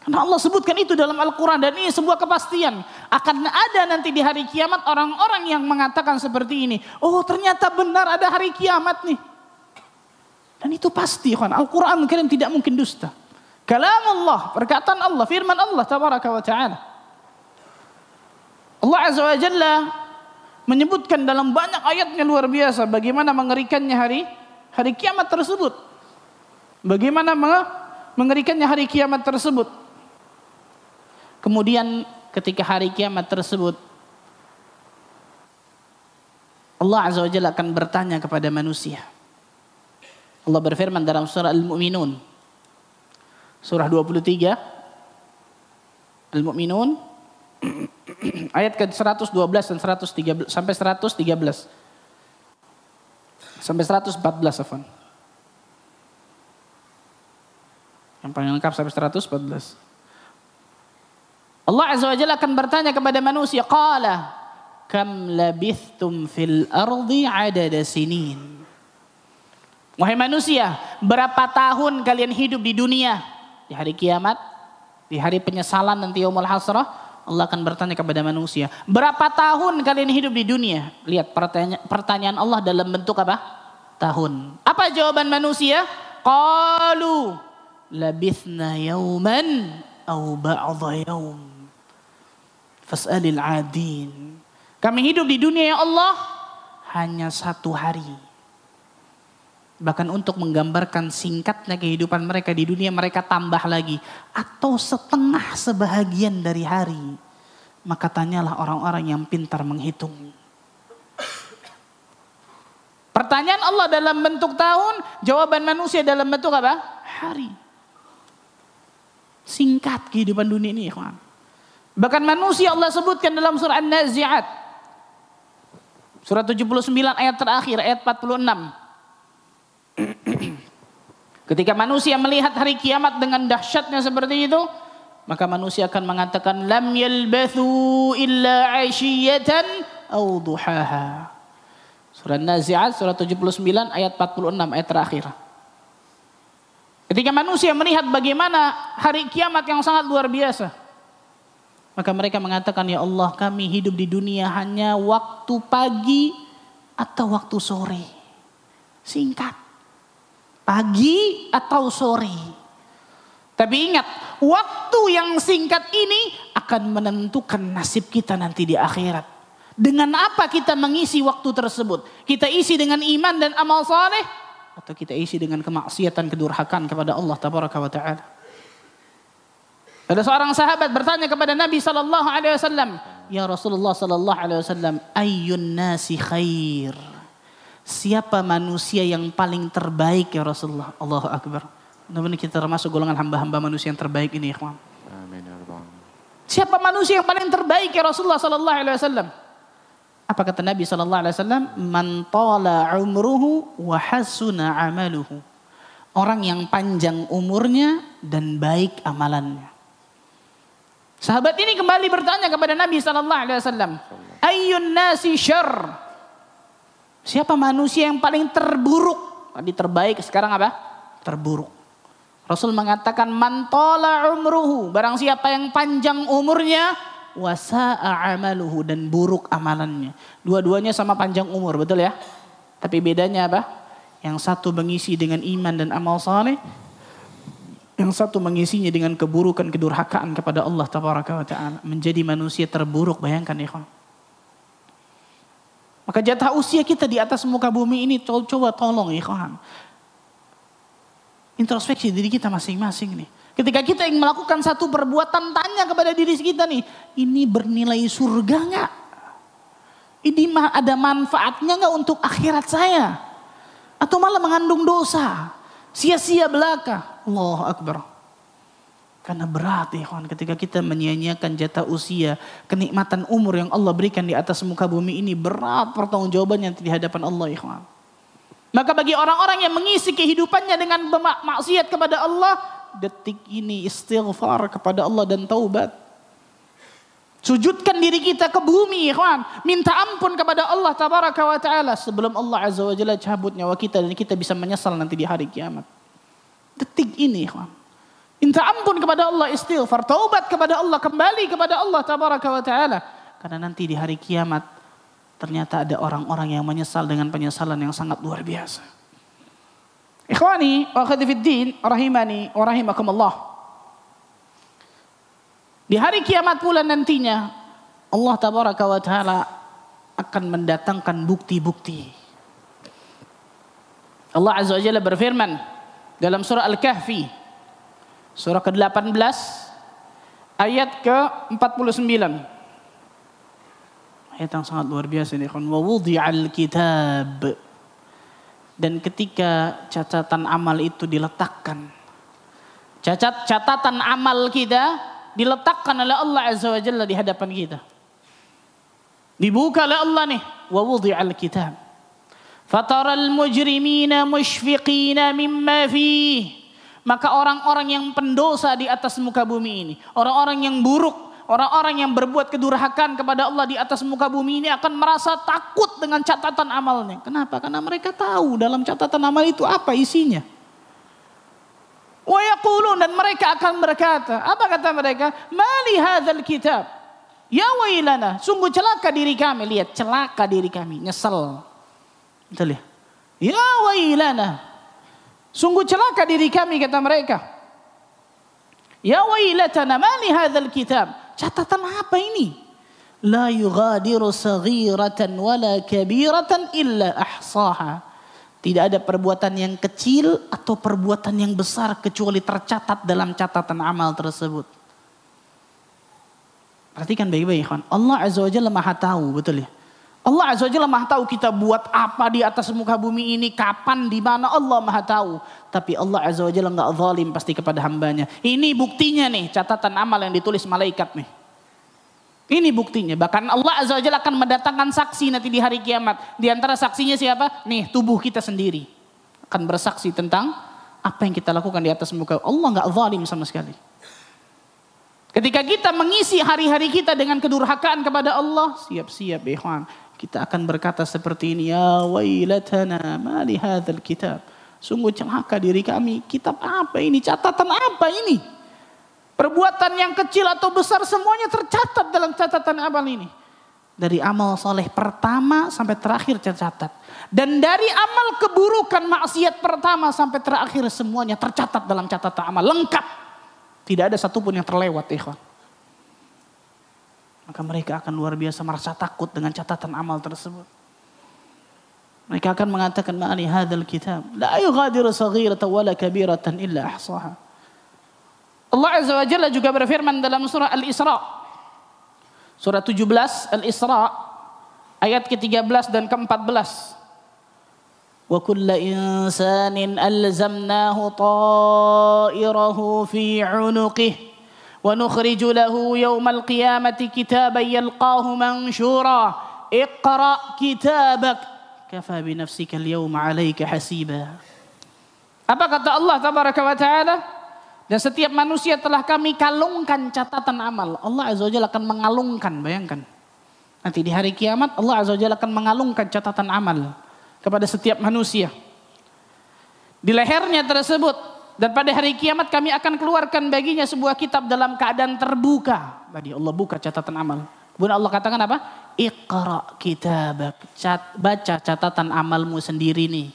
Karena Allah sebutkan itu dalam Al-Quran dan ini sebuah kepastian. Akan ada nanti di hari kiamat orang-orang yang mengatakan seperti ini. Oh ternyata benar ada hari kiamat nih. Dan itu pasti. Al-Quran mungkin tidak mungkin dusta. Kalam Allah, perkataan Allah, firman Allah tabaraka wa ta'ala. Allah Azza wa Jalla menyebutkan dalam banyak ayatnya luar biasa bagaimana mengerikannya hari hari kiamat tersebut. Bagaimana mengerikannya hari kiamat tersebut. Kemudian ketika hari kiamat tersebut Allah Azza wa Jalla akan bertanya kepada manusia. Allah berfirman dalam surah Al-Mu'minun surah 23 Al-Mu'minun ayat ke 112 dan 113 sampai 113 sampai 114 afan. Yang paling lengkap sampai 114. Allah Azza wa Jalla akan bertanya kepada manusia, "Qala kam labithtum fil ardi adada sinin?" Wahai manusia, berapa tahun kalian hidup di dunia? Di hari kiamat, di hari penyesalan nanti yaumul hasrah, Allah akan bertanya kepada manusia, berapa tahun kalian hidup di dunia? Lihat pertanyaan, pertanyaan Allah dalam bentuk apa? Tahun. Apa jawaban manusia? Qalu labithna yauman au ba'dha yaum. Fas'alil adin. Kami hidup di dunia ya Allah hanya satu hari Bahkan untuk menggambarkan singkatnya kehidupan mereka di dunia mereka tambah lagi. Atau setengah sebahagian dari hari. Maka tanyalah orang-orang yang pintar menghitung. Pertanyaan Allah dalam bentuk tahun, jawaban manusia dalam bentuk apa? Hari. Singkat kehidupan dunia ini, ikhwan. Bahkan manusia Allah sebutkan dalam surah An-Nazi'at. Surah 79 ayat terakhir, ayat 46. Ketika manusia melihat hari kiamat dengan dahsyatnya seperti itu, maka manusia akan mengatakan lam yalbathu illa ashiyatan aw duhaha. Surah Nazi'at surah 79 ayat 46 ayat terakhir. Ketika manusia melihat bagaimana hari kiamat yang sangat luar biasa, maka mereka mengatakan ya Allah kami hidup di dunia hanya waktu pagi atau waktu sore. Singkat. Pagi atau sore. Tapi ingat, waktu yang singkat ini akan menentukan nasib kita nanti di akhirat. Dengan apa kita mengisi waktu tersebut? Kita isi dengan iman dan amal saleh atau kita isi dengan kemaksiatan kedurhakaan kepada Allah tabaraka wa taala. Ada seorang sahabat bertanya kepada Nabi sallallahu alaihi wasallam, "Ya Rasulullah sallallahu alaihi wasallam, ayyun nasi khair?" Siapa manusia yang paling terbaik ya Rasulullah? Allahu Akbar. Mudah-mudahan kita termasuk golongan hamba-hamba manusia yang terbaik ini, ikhwan. Amin ya rabbal alamin. Siapa manusia yang paling terbaik ya Rasulullah sallallahu alaihi wasallam? Apa kata Nabi sallallahu alaihi wasallam? Man tala umruhu wa hasuna amaluhu. Orang yang panjang umurnya dan baik amalannya. Sahabat ini kembali bertanya kepada Nabi sallallahu alaihi wasallam, "Ayyun nasi syarr?" Siapa manusia yang paling terburuk? Tadi terbaik, sekarang apa? Terburuk. Rasul mengatakan mantola umruhu. Barang siapa yang panjang umurnya, wasa'a amaluhu dan buruk amalannya. Dua-duanya sama panjang umur, betul ya? Tapi bedanya apa? Yang satu mengisi dengan iman dan amal saleh, yang satu mengisinya dengan keburukan, kedurhakaan kepada Allah wa taala. Menjadi manusia terburuk, bayangkan ya kawan. Maka jatah usia kita di atas muka bumi ini coba tolong ya kawan. Introspeksi diri kita masing-masing nih. Ketika kita ingin melakukan satu perbuatan, tanya kepada diri kita nih, ini bernilai surga nggak? Ini ada manfaatnya nggak untuk akhirat saya? Atau malah mengandung dosa? Sia-sia belaka. Allah Akbar. Karena berat ya kawan ketika kita menyia-nyiakan jatah usia, kenikmatan umur yang Allah berikan di atas muka bumi ini berat pertanggungjawabannya di hadapan Allah ya kawan. Maka bagi orang-orang yang mengisi kehidupannya dengan maksiat kepada Allah, detik ini istighfar kepada Allah dan taubat. Sujudkan diri kita ke bumi, ikhwan. Minta ampun kepada Allah tabaraka wa ta'ala sebelum Allah azza wa jalla cabut nyawa kita dan kita bisa menyesal nanti di hari kiamat. Detik ini, ikhwan. Minta ampun kepada Allah istighfar, taubat kepada Allah, kembali kepada Allah tabaraka wa taala. Karena nanti di hari kiamat ternyata ada orang-orang yang menyesal dengan penyesalan yang sangat luar biasa. Ikhwani wa khadifiddin rahimani wa rahimakumullah. Di hari kiamat pula nantinya Allah tabaraka wa taala akan mendatangkan bukti-bukti. Allah azza wa jalla berfirman dalam surah Al-Kahfi Surah ke-18 ayat ke-49. Ayat yang sangat luar biasa ini. Wa wudi'al kitab. Dan ketika catatan amal itu diletakkan. Cacat, catatan amal kita diletakkan oleh Allah Azza wa Jalla di hadapan kita. Dibuka oleh Allah nih. Wa wudi'al kitab. Fataral mujrimina mushfiqina mimma fihi maka orang-orang yang pendosa di atas muka bumi ini, orang-orang yang buruk, orang-orang yang berbuat kedurhakaan kepada Allah di atas muka bumi ini akan merasa takut dengan catatan amalnya. Kenapa? Karena mereka tahu dalam catatan amal itu apa isinya. Wa dan mereka akan berkata, apa kata mereka? Mali hadzal kitab. Ya wailana, sungguh celaka diri kami. Lihat, celaka diri kami, nyesel. Betul ya? Ya wailana, Sungguh celaka diri kami kata mereka. Ya wailatana ma li hadzal kitab? Catatan apa ini? La yughadiru saghiratan wala kabiratan illa ahsaha. Tidak ada perbuatan yang kecil atau perbuatan yang besar kecuali tercatat dalam catatan amal tersebut. Perhatikan baik-baik, Allah Azza wa Jalla Maha tahu, betul ya? Allah Azza Jalla maha tahu kita buat apa di atas muka bumi ini, kapan, di mana Allah maha tahu. Tapi Allah Azza Jalla nggak zalim pasti kepada hambanya. Ini buktinya nih, catatan amal yang ditulis malaikat nih. Ini buktinya. Bahkan Allah Azza Jalla akan mendatangkan saksi nanti di hari kiamat. Di antara saksinya siapa? Nih, tubuh kita sendiri. Akan bersaksi tentang apa yang kita lakukan di atas muka. Allah nggak zalim sama sekali. Ketika kita mengisi hari-hari kita dengan kedurhakaan kepada Allah, siap-siap ikhwan. Kita akan berkata seperti ini, ya wailatana ma li hadzal kitab. Sungguh celaka diri kami. Kitab apa ini? Catatan apa ini? Perbuatan yang kecil atau besar semuanya tercatat dalam catatan amal ini. Dari amal soleh pertama sampai terakhir tercatat. Dan dari amal keburukan maksiat pertama sampai terakhir semuanya tercatat dalam catatan amal. Lengkap. Tidak ada satupun yang terlewat ikhwan. Maka mereka akan luar biasa merasa takut dengan catatan amal tersebut. Mereka akan mengatakan ma'ani hadzal kitab la yughadiru saghiratan wala kabiratan illa ahsaha. Allah Azza wa Jalla juga berfirman dalam surah Al-Isra. Surah 17 Al-Isra ayat ke-13 dan ke-14. وكل إنسان ألزمناه طائره في عنقه ونخرج له يوم القيامة كتابا يلقاه منشورا اقرأ كتابك كفى بنفسك اليوم عليك حسيبا Apa kata Allah tabaraka wa taala? Dan setiap manusia telah kami kalungkan catatan amal. Allah azza wajalla akan mengalungkan, bayangkan. Nanti di hari kiamat Allah azza wajalla akan mengalungkan catatan amal kepada setiap manusia. Di lehernya tersebut dan pada hari kiamat kami akan keluarkan baginya sebuah kitab dalam keadaan terbuka. Tadi Allah buka catatan amal. Kemudian Allah katakan apa? Iqra kitabak. Cat, baca catatan amalmu sendiri nih.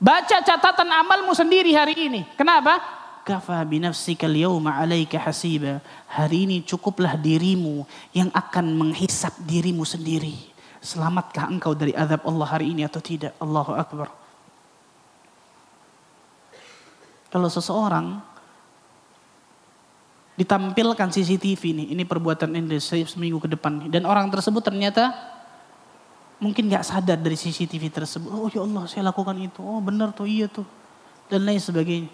Baca catatan amalmu sendiri hari ini. Kenapa? Kafa binafsikal yawma alaika hasiba. Hari ini cukuplah dirimu yang akan menghisap dirimu sendiri. Selamatkah engkau dari azab Allah hari ini atau tidak? Allahu Akbar. Kalau seseorang ditampilkan CCTV nih, ini perbuatan ini seminggu ke depan. Dan orang tersebut ternyata mungkin gak sadar dari CCTV tersebut. Oh ya Allah saya lakukan itu. Oh benar tuh iya tuh. Dan lain sebagainya.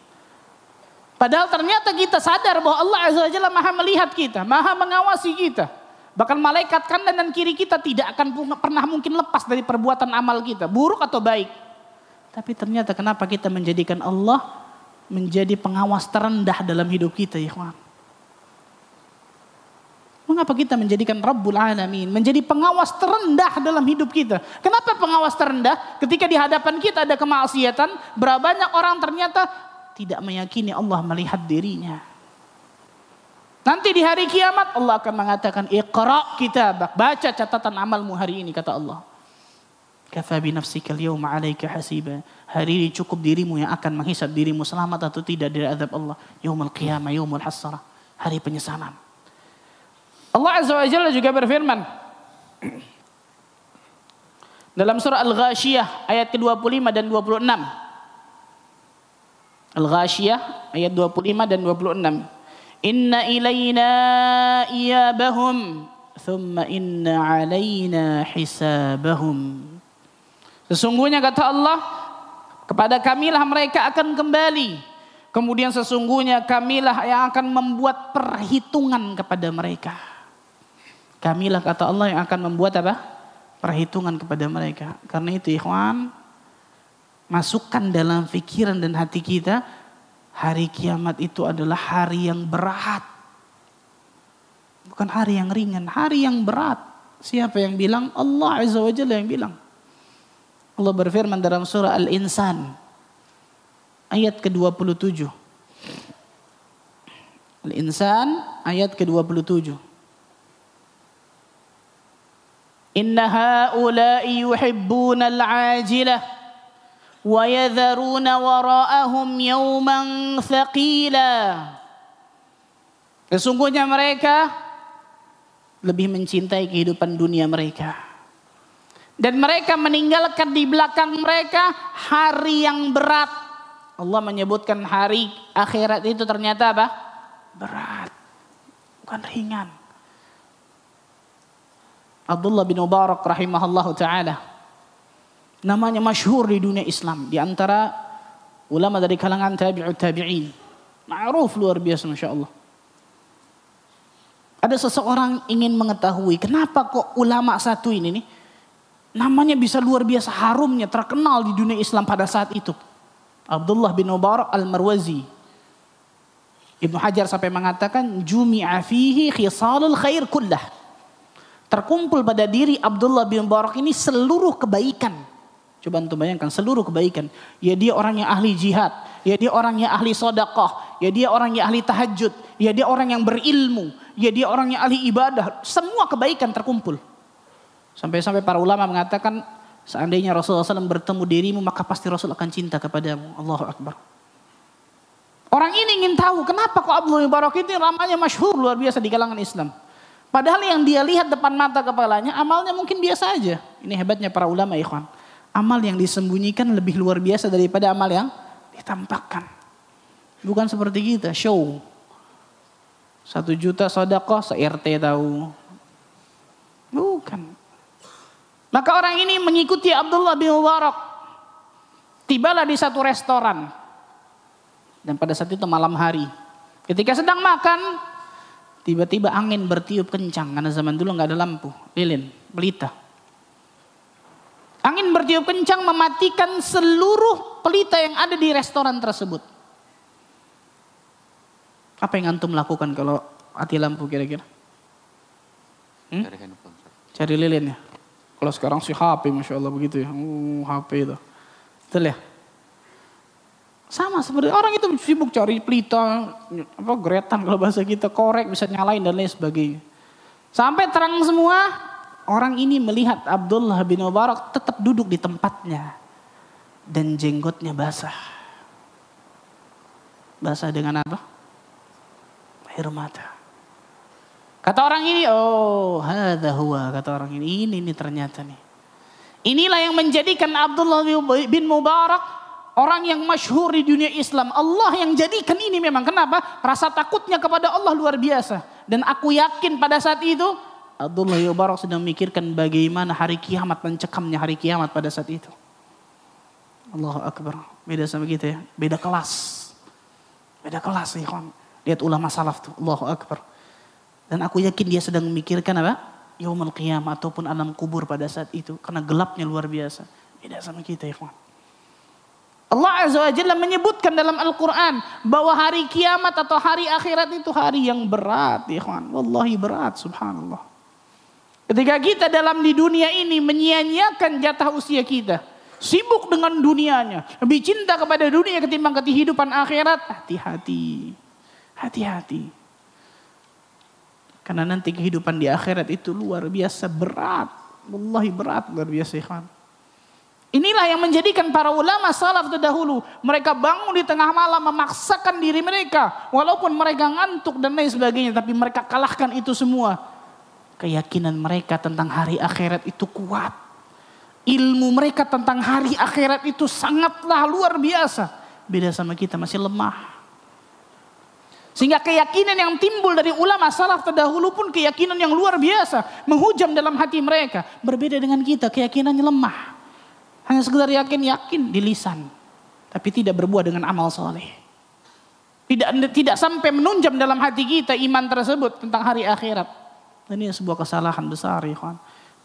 Padahal ternyata kita sadar bahwa Allah Azza wa Jalla maha melihat kita. Maha mengawasi kita. Bahkan malaikat kanan dan kiri kita tidak akan pernah mungkin lepas dari perbuatan amal kita. Buruk atau baik. Tapi ternyata kenapa kita menjadikan Allah menjadi pengawas terendah dalam hidup kita ya Mengapa kita menjadikan Rabbul Alamin menjadi pengawas terendah dalam hidup kita? Kenapa pengawas terendah? Ketika di hadapan kita ada kemaksiatan, berapa banyak orang ternyata tidak meyakini Allah melihat dirinya. Nanti di hari kiamat Allah akan mengatakan Iqra kitabak, baca catatan amalmu hari ini kata Allah. Kafa bi nafsika al-yawma 'alaika hasiba. Hari ini cukup dirimu yang akan menghisap dirimu selamat atau tidak dari azab Allah. Yaumul qiyamah, yaumul hasrah. Hari penyesalan. Allah Azza wa Jalla juga berfirman dalam surah Al-Ghashiyah ayat ke-25 dan 26. Al-Ghashiyah ayat 25 dan 26. Inna ilayna iyabahum thumma inna alayna hisabahum. Sesungguhnya kata Allah kepada kamilah mereka akan kembali. Kemudian sesungguhnya kamilah yang akan membuat perhitungan kepada mereka. Kamilah kata Allah yang akan membuat apa? Perhitungan kepada mereka. Karena itu ikhwan, masukkan dalam pikiran dan hati kita, hari kiamat itu adalah hari yang berat. Bukan hari yang ringan, hari yang berat. Siapa yang bilang? Allah Azza wa Jalla yang bilang. Allah berfirman dalam surah Al-Insan ayat ke-27. Al-Insan ayat ke-27. Inna haula'i yuhibbuna al-ajilah wa yadharuna wara'ahum yawman thaqila. Sesungguhnya mereka lebih mencintai kehidupan dunia mereka dan mereka meninggalkan di belakang mereka hari yang berat. Allah menyebutkan hari akhirat itu ternyata apa? Berat. Bukan ringan. Abdullah bin Mubarak rahimahullah taala. Namanya masyhur di dunia Islam di antara ulama dari kalangan tabi'ut tabi'in. Ma'ruf luar biasa Masya Allah. Ada seseorang ingin mengetahui kenapa kok ulama satu ini nih namanya bisa luar biasa harumnya terkenal di dunia Islam pada saat itu. Abdullah bin Mubarak al-Marwazi. Ibnu Hajar sampai mengatakan jumi'a fihi khisalul khair kullah terkumpul pada diri Abdullah bin Barak ini seluruh kebaikan. Coba untuk bayangkan seluruh kebaikan. Ya dia orang yang ahli jihad. Ya dia orang yang ahli sodakoh. Ya dia orang yang ahli tahajud. Ya dia orang yang berilmu. Ya dia orang yang ahli ibadah. Semua kebaikan terkumpul. Sampai-sampai para ulama mengatakan seandainya Rasulullah SAW bertemu dirimu maka pasti Rasul akan cinta kepadamu. Allahu Akbar. Orang ini ingin tahu kenapa kok Abdullah bin Barak ini ramanya masyhur luar biasa di kalangan Islam. Padahal yang dia lihat depan mata kepalanya, amalnya mungkin biasa aja. Ini hebatnya para ulama ikhwan. Amal yang disembunyikan lebih luar biasa daripada amal yang ditampakkan. Bukan seperti kita, show. Satu juta sodakoh, se-RT tahu. Bukan. Maka orang ini mengikuti Abdullah bin Mubarak. Tibalah di satu restoran. Dan pada saat itu malam hari. Ketika sedang makan, tiba-tiba angin bertiup kencang. Karena zaman dulu nggak ada lampu, lilin, pelita. Angin bertiup kencang mematikan seluruh pelita yang ada di restoran tersebut. Apa yang antum lakukan kalau mati lampu kira-kira? Hmm? Cari lilin ya. Kalau sekarang sih HP, masya Allah begitu ya. Uh, HP itu. Betul ya? Sama seperti orang itu sibuk cari pelita, apa geretan kalau bahasa kita, korek bisa nyalain dan lain sebagainya. Sampai terang semua, orang ini melihat Abdullah bin Mubarak tetap duduk di tempatnya. Dan jenggotnya basah. Basah dengan apa? Air mata. Kata orang ini, oh hadha huwa, kata orang ini, ini, ini ternyata nih. Inilah yang menjadikan Abdullah bin Mubarak orang yang masyhur di dunia Islam. Allah yang jadikan ini memang. Kenapa? Rasa takutnya kepada Allah luar biasa. Dan aku yakin pada saat itu Abdullah bin Mubarak sedang memikirkan bagaimana hari kiamat mencekamnya hari kiamat pada saat itu. Allahu Akbar. Beda sama kita ya. Beda kelas. Beda kelas kawan. Lihat ulama salaf tuh. Allahu Akbar. Dan aku yakin dia sedang memikirkan apa? Yaumul qiyamah ataupun alam kubur pada saat itu. Karena gelapnya luar biasa. Beda sama kita kawan. Allah Azza wa Jalla menyebutkan dalam Al-Quran bahwa hari kiamat atau hari akhirat itu hari yang berat kawan. Wallahi berat subhanallah. Ketika kita dalam di dunia ini menyia-nyiakan jatah usia kita. Sibuk dengan dunianya. Lebih cinta kepada dunia ketimbang kehidupan akhirat. Hati-hati. Hati-hati. Karena nanti kehidupan di akhirat itu luar biasa berat. Wallahi berat luar biasa ikhwan. Inilah yang menjadikan para ulama salaf terdahulu. Mereka bangun di tengah malam memaksakan diri mereka. Walaupun mereka ngantuk dan lain sebagainya. Tapi mereka kalahkan itu semua. Keyakinan mereka tentang hari akhirat itu kuat. Ilmu mereka tentang hari akhirat itu sangatlah luar biasa. Beda sama kita masih lemah. Sehingga keyakinan yang timbul dari ulama salaf terdahulu pun keyakinan yang luar biasa. Menghujam dalam hati mereka. Berbeda dengan kita, keyakinannya lemah. Hanya sekedar yakin-yakin di lisan. Tapi tidak berbuah dengan amal soleh. Tidak, tidak sampai menunjam dalam hati kita iman tersebut tentang hari akhirat. Dan ini sebuah kesalahan besar ya.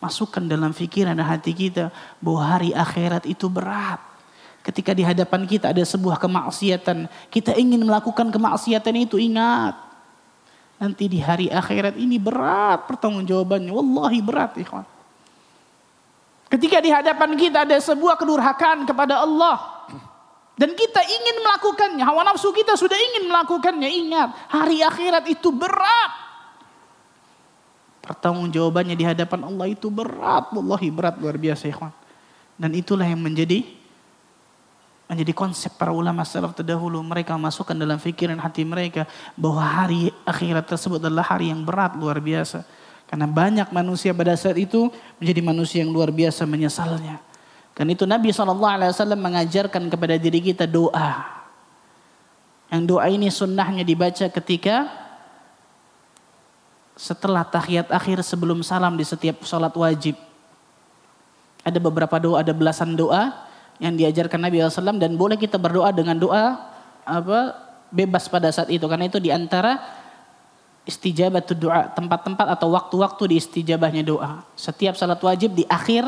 Masukkan dalam pikiran dan hati kita bahwa hari akhirat itu berat. Ketika di hadapan kita ada sebuah kemaksiatan, kita ingin melakukan kemaksiatan itu, ingat. Nanti di hari akhirat ini berat pertanggungjawabannya. Wallahi berat, ikhwan. Ketika di hadapan kita ada sebuah kedurhakaan kepada Allah. Dan kita ingin melakukannya. Hawa nafsu kita sudah ingin melakukannya. Ingat, hari akhirat itu berat. Pertanggungjawabannya di hadapan Allah itu berat. Wallahi berat luar biasa, ikhwan. Dan itulah yang menjadi menjadi konsep para ulama salaf terdahulu. Mereka masukkan dalam pikiran hati mereka bahwa hari akhirat tersebut adalah hari yang berat luar biasa. Karena banyak manusia pada saat itu menjadi manusia yang luar biasa menyesalnya. Karena itu Nabi SAW mengajarkan kepada diri kita doa. Yang doa ini sunnahnya dibaca ketika setelah tahiyat akhir sebelum salam di setiap sholat wajib. Ada beberapa doa, ada belasan doa yang diajarkan Nabi SAW dan boleh kita berdoa dengan doa apa bebas pada saat itu. Karena itu di antara istijabah doa tempat-tempat atau waktu-waktu di istijabahnya doa. Setiap salat wajib di akhir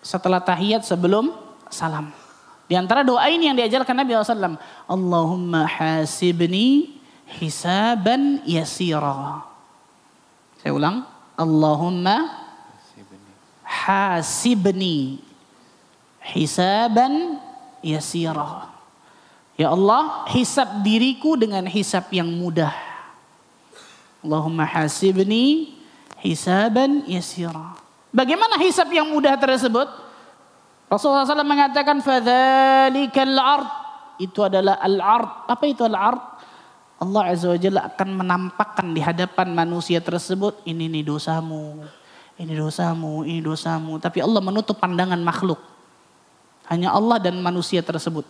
setelah tahiyat sebelum salam. Di antara doa ini yang diajarkan Nabi SAW Allahumma hasibni hisaban yasira. Saya ulang Allahumma hasibni hisaban yasira. Ya Allah, hisab diriku dengan hisab yang mudah. Allahumma hasibni hisaban yasira. Bagaimana hisab yang mudah tersebut? Rasulullah SAW mengatakan fadzalikal ard. Itu adalah al-ard. Apa itu al-ard? Allah Azza wa Jalla akan menampakkan di hadapan manusia tersebut ini nih dosamu, ini dosamu, ini dosamu. Tapi Allah menutup pandangan makhluk. Hanya Allah dan manusia tersebut.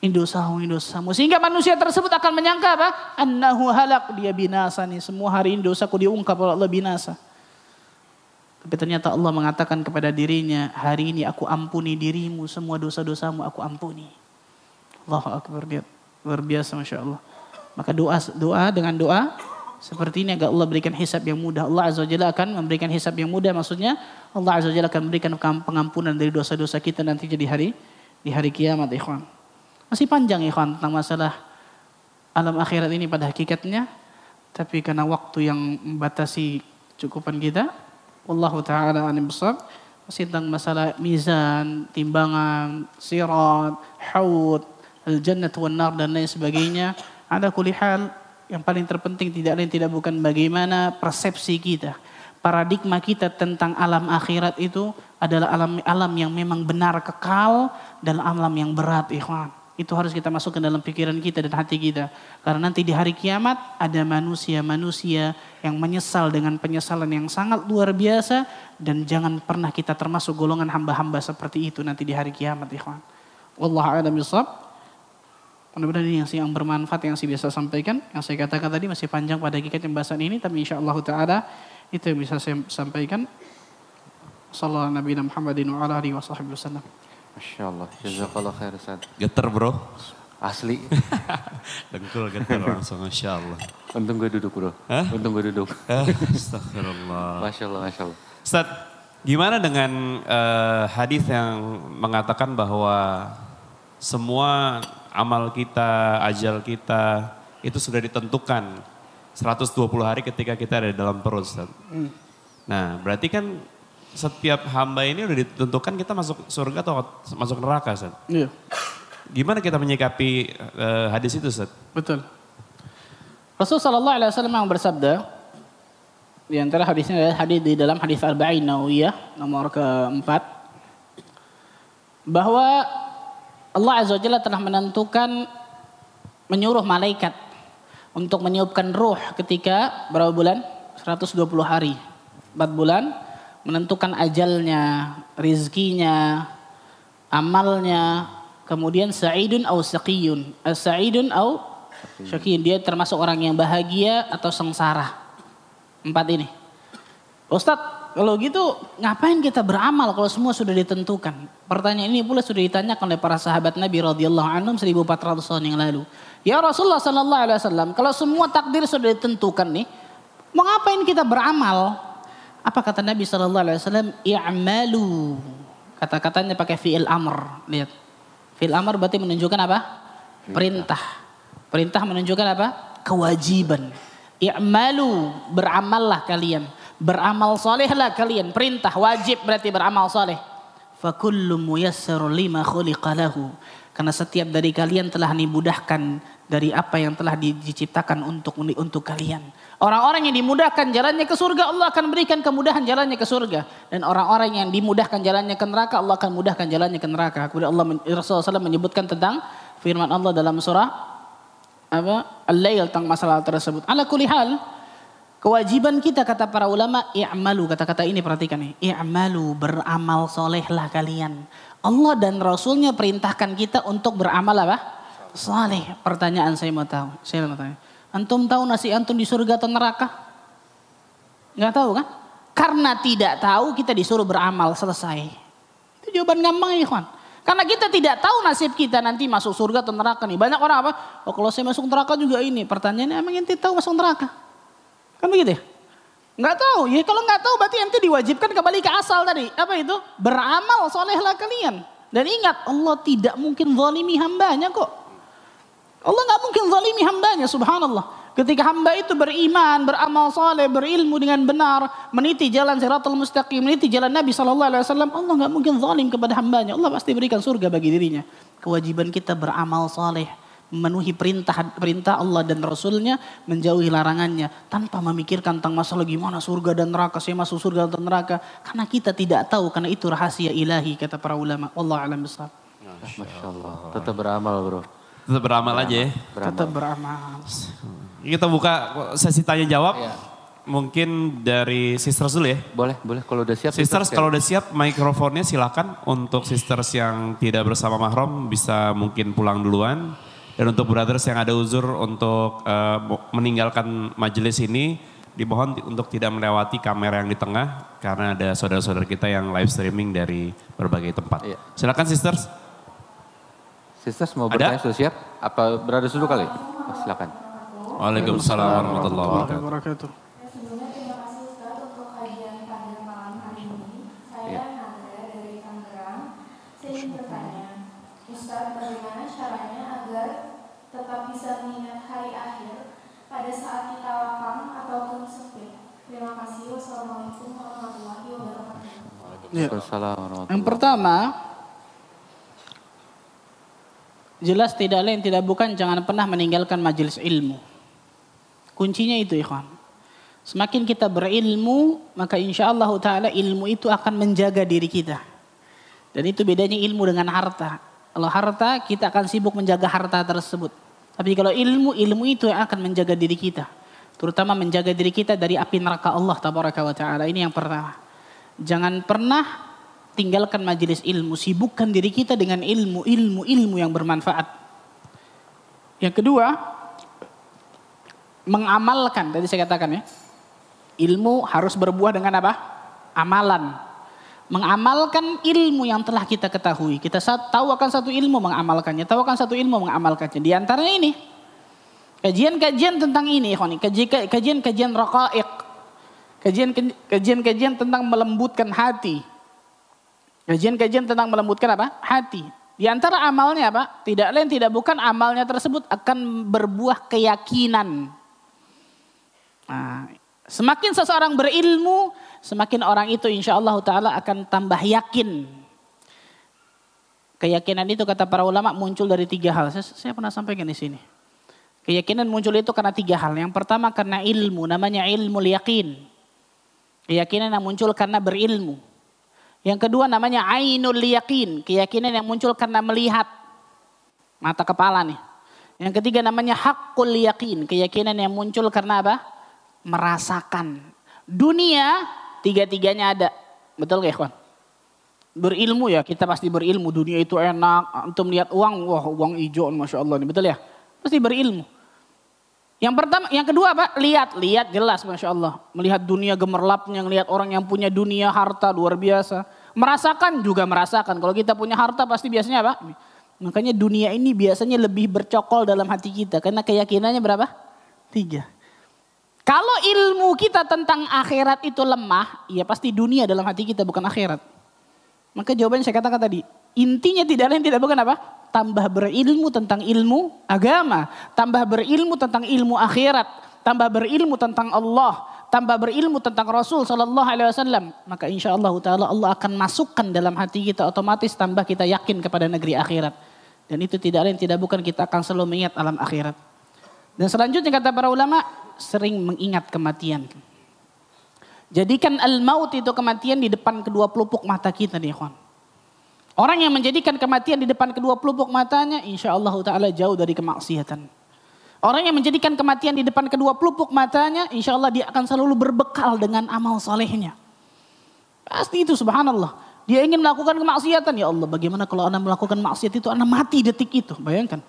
Ini dosamu, ini dosamu. Sehingga manusia tersebut akan menyangka apa? Annahu halak, dia binasa nih. Semua hari ini dosaku diungkap oleh Allah binasa. Tapi ternyata Allah mengatakan kepada dirinya, hari ini aku ampuni dirimu, semua dosa-dosamu aku ampuni. Allah Akbar. Luar biasa Masya Allah. Maka doa doa dengan doa seperti ini agar Allah berikan hisab yang mudah. Allah Azza Jalla akan memberikan hisab yang mudah. Maksudnya Allah Azza Jalla akan memberikan pengampunan dari dosa-dosa kita nanti jadi hari di hari kiamat ikhwan. Masih panjang ikhwan tentang masalah alam akhirat ini pada hakikatnya. Tapi karena waktu yang membatasi cukupan kita. Allah Ta'ala alim besar. Masih tentang masalah mizan, timbangan, sirat, haud, al-jannah wan nar dan lain sebagainya. Ada kulihal yang paling terpenting tidak lain tidak bukan bagaimana persepsi kita. Paradigma kita tentang alam akhirat itu adalah alam alam yang memang benar kekal dan alam yang berat ikhwan. Itu harus kita masukkan dalam pikiran kita dan hati kita. Karena nanti di hari kiamat ada manusia-manusia yang menyesal dengan penyesalan yang sangat luar biasa. Dan jangan pernah kita termasuk golongan hamba-hamba seperti itu nanti di hari kiamat. Ikhwan. Wallahu a'lam bishawab. Mudah-mudahan ini yang, yang bermanfaat yang saya bisa sampaikan. Yang saya katakan tadi masih panjang pada hakikat pembahasan ini. Tapi insya Allah Ta'ala itu yang bisa saya sampaikan. Sallallahu Nabi Muhammadin wa ala alihi wa sahbihi wasallam. Masya Allah, jazakallah khair Ustaz. Geter bro. Asli. Dengkul geter langsung, Masya Allah. Untung gue duduk bro. Hah? Untung gue duduk. Astagfirullah. Masya Allah, Masya Allah. Ustaz, gimana dengan eh, hadis yang mengatakan bahwa semua amal kita, ajal kita itu sudah ditentukan 120 hari ketika kita ada di dalam perut Ustaz. Nah, berarti kan setiap hamba ini udah ditentukan kita masuk surga atau masuk neraka Ustaz. Iya, Gimana kita menyikapi eh, hadis itu Ustaz? betul. Rasul sallallahu alaihi wasallam yang bersabda di antara hadisnya adalah hadis di dalam hadis Arba'in Nawawiyah nomor keempat bahwa Allah Azza Jalla telah menentukan menyuruh malaikat untuk meniupkan ruh ketika berapa bulan? 120 hari. 4 bulan menentukan ajalnya, rizkinya, amalnya, kemudian sa'idun au saqiyun. As-sa'idun au syaqiyun. Dia termasuk orang yang bahagia atau sengsara. Empat ini. Ustadz, kalau gitu ngapain kita beramal kalau semua sudah ditentukan? Pertanyaan ini pula sudah ditanyakan oleh para sahabat Nabi radhiyallahu anhum 1400 tahun yang lalu. Ya Rasulullah sallallahu alaihi wasallam, kalau semua takdir sudah ditentukan nih, mau ngapain kita beramal? Apa kata Nabi sallallahu alaihi wasallam? I'malu. Kata-katanya pakai fi'il amr. Lihat. Fi'il amr berarti menunjukkan apa? Perintah. Perintah menunjukkan apa? Kewajiban. I'malu, beramallah kalian. Beramal solehlah kalian. Perintah, wajib berarti beramal soleh. Fakullu muyassaru lima khuliqa lahu. Karena setiap dari kalian telah dimudahkan dari apa yang telah di- diciptakan untuk untuk kalian. Orang-orang yang dimudahkan jalannya ke surga, Allah akan berikan kemudahan jalannya ke surga. Dan orang-orang yang dimudahkan jalannya ke neraka, Allah akan mudahkan jalannya ke neraka. Kemudian Allah Rasulullah SAW menyebutkan tentang firman Allah dalam surah apa Al-Lail tentang masalah tersebut. Ala kulli hal, kewajiban kita kata para ulama i'malu kata-kata ini perhatikan nih. I'malu beramal solehlah kalian. Allah dan Rasulnya perintahkan kita untuk beramal apa? Soleh. Pertanyaan saya mau tahu. Saya mau tanya. Antum tahu nasi antum di surga atau neraka? Nggak tahu kan? Karena tidak tahu kita disuruh beramal selesai. Itu jawaban gampang ya ikhwan. Karena kita tidak tahu nasib kita nanti masuk surga atau neraka nih. Banyak orang apa? Oh kalau saya masuk neraka juga ini. Pertanyaannya emang ente tahu masuk neraka? Kan begitu ya? Nggak tahu. Ya kalau nggak tahu berarti ente diwajibkan kembali ke asal tadi. Apa itu? Beramal solehlah kalian. Dan ingat Allah tidak mungkin zalimi hambanya kok. Allah nggak mungkin zalimi hambanya subhanallah. Ketika hamba itu beriman, beramal soleh, berilmu dengan benar, meniti jalan siratul mustaqim, meniti jalan Nabi Shallallahu Alaihi Wasallam, Allah nggak mungkin zalim kepada hambanya. Allah pasti berikan surga bagi dirinya. Kewajiban kita beramal soleh, memenuhi perintah perintah Allah dan Rasulnya, menjauhi larangannya, tanpa memikirkan tentang masalah gimana surga dan neraka, saya masuk surga atau neraka, karena kita tidak tahu, karena itu rahasia ilahi kata para ulama. Allah alam besar. Masya Allah. Tetap beramal bro. Tetap beramal aja ya. Tetap beramal. Kita buka sesi tanya jawab. Iya. Mungkin dari sisters dulu ya. Boleh, boleh. Kalau udah siap. Sisters kita kalau udah siap mikrofonnya silakan untuk sisters yang tidak bersama mahram bisa mungkin pulang duluan dan untuk brothers yang ada uzur untuk mo- meninggalkan majelis ini dimohon untuk tidak melewati kamera yang di tengah karena ada saudara-saudara kita yang live streaming dari berbagai tempat. Iya. Silakan sisters. Sisters mau Ada? bertanya sudah siap? Apa berada dulu kali? Oh, silakan. Waalaikumsalam warahmatullahi wabarakatuh. wabarakatuh. Sebelumnya terima kasih Ustaz untuk kajian pada malam hari ini. Saya Nadra dari Tangerang. Saya ingin bertanya, Ustaz bagaimana caranya agar tetap bisa mengingat hari akhir pada saat kita lapang ataupun sempit? Terima kasih. Wassalamualaikum warahmatullahi wabarakatuh. Ya. Waalaikumsalam warahmatullahi Yang pertama, jelas tidak lain tidak bukan jangan pernah meninggalkan majelis ilmu. Kuncinya itu ikhwan. Semakin kita berilmu, maka insya Allah ta'ala ilmu itu akan menjaga diri kita. Dan itu bedanya ilmu dengan harta. Kalau harta, kita akan sibuk menjaga harta tersebut. Tapi kalau ilmu, ilmu itu yang akan menjaga diri kita. Terutama menjaga diri kita dari api neraka Allah tabaraka wa ta'ala. Ini yang pertama. Jangan pernah tinggalkan majelis ilmu. Sibukkan diri kita dengan ilmu, ilmu, ilmu yang bermanfaat. Yang kedua, mengamalkan. Tadi saya katakan ya. Ilmu harus berbuah dengan apa? Amalan. Mengamalkan ilmu yang telah kita ketahui. Kita tahu akan satu ilmu mengamalkannya. Tahu akan satu ilmu mengamalkannya. Di antaranya ini. Kajian-kajian tentang ini. Kajian-kajian raqaiq. Kajian- Kajian-kajian tentang melembutkan hati. Kajian-kajian tentang melembutkan apa? Hati. Di antara amalnya apa? Tidak lain tidak bukan amalnya tersebut akan berbuah keyakinan. Nah, semakin seseorang berilmu, semakin orang itu insya Allah Ta'ala akan tambah yakin. Keyakinan itu kata para ulama muncul dari tiga hal. Saya, saya pernah sampaikan di sini. Keyakinan muncul itu karena tiga hal. Yang pertama karena ilmu, namanya ilmu yakin. Keyakinan yang muncul karena berilmu. Yang kedua namanya ainul yakin, keyakinan yang muncul karena melihat mata kepala nih. Yang ketiga namanya hakul yakin, keyakinan yang muncul karena apa? Merasakan. Dunia tiga-tiganya ada. Betul gak kawan? Berilmu ya, kita pasti berilmu. Dunia itu enak. Antum lihat uang, wah uang hijau, masya Allah. Ini betul ya? Pasti berilmu. Yang pertama, yang kedua apa? Lihat, lihat jelas Masya Allah. Melihat dunia gemerlapnya, melihat orang yang punya dunia harta luar biasa. Merasakan juga merasakan. Kalau kita punya harta pasti biasanya apa? Makanya dunia ini biasanya lebih bercokol dalam hati kita. Karena keyakinannya berapa? Tiga. Kalau ilmu kita tentang akhirat itu lemah, ya pasti dunia dalam hati kita bukan akhirat. Maka jawabannya saya katakan tadi, intinya tidak lain tidak bukan apa? Tambah berilmu tentang ilmu agama, tambah berilmu tentang ilmu akhirat, tambah berilmu tentang Allah, tambah berilmu tentang Rasul Sallallahu Alaihi Wasallam. Maka insya Allah Taala Allah akan masukkan dalam hati kita otomatis tambah kita yakin kepada negeri akhirat. Dan itu tidak lain tidak bukan kita akan selalu mengingat alam akhirat. Dan selanjutnya kata para ulama sering mengingat kematian. Jadikan al-maut itu kematian di depan kedua pelupuk mata kita nih ikhwan. Orang yang menjadikan kematian di depan kedua pelupuk matanya insya Allah ta'ala jauh dari kemaksiatan. Orang yang menjadikan kematian di depan kedua pelupuk matanya insya Allah dia akan selalu berbekal dengan amal solehnya. Pasti itu subhanallah. Dia ingin melakukan kemaksiatan ya Allah bagaimana kalau anda melakukan maksiat itu anda mati detik itu bayangkan.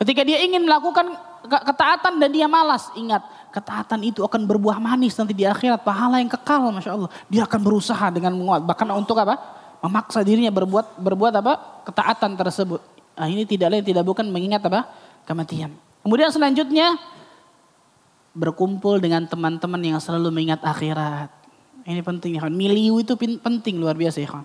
Ketika dia ingin melakukan ke- ketaatan dan dia malas, ingat ketaatan itu akan berbuah manis nanti di akhirat, pahala yang kekal, masya Allah. Dia akan berusaha dengan menguat, bahkan untuk apa? Memaksa dirinya berbuat berbuat apa? Ketaatan tersebut. Nah, ini tidak lain tidak bukan mengingat apa? Kematian. Kemudian selanjutnya berkumpul dengan teman-teman yang selalu mengingat akhirat. Ini penting ya. Miliu itu penting luar biasa ya.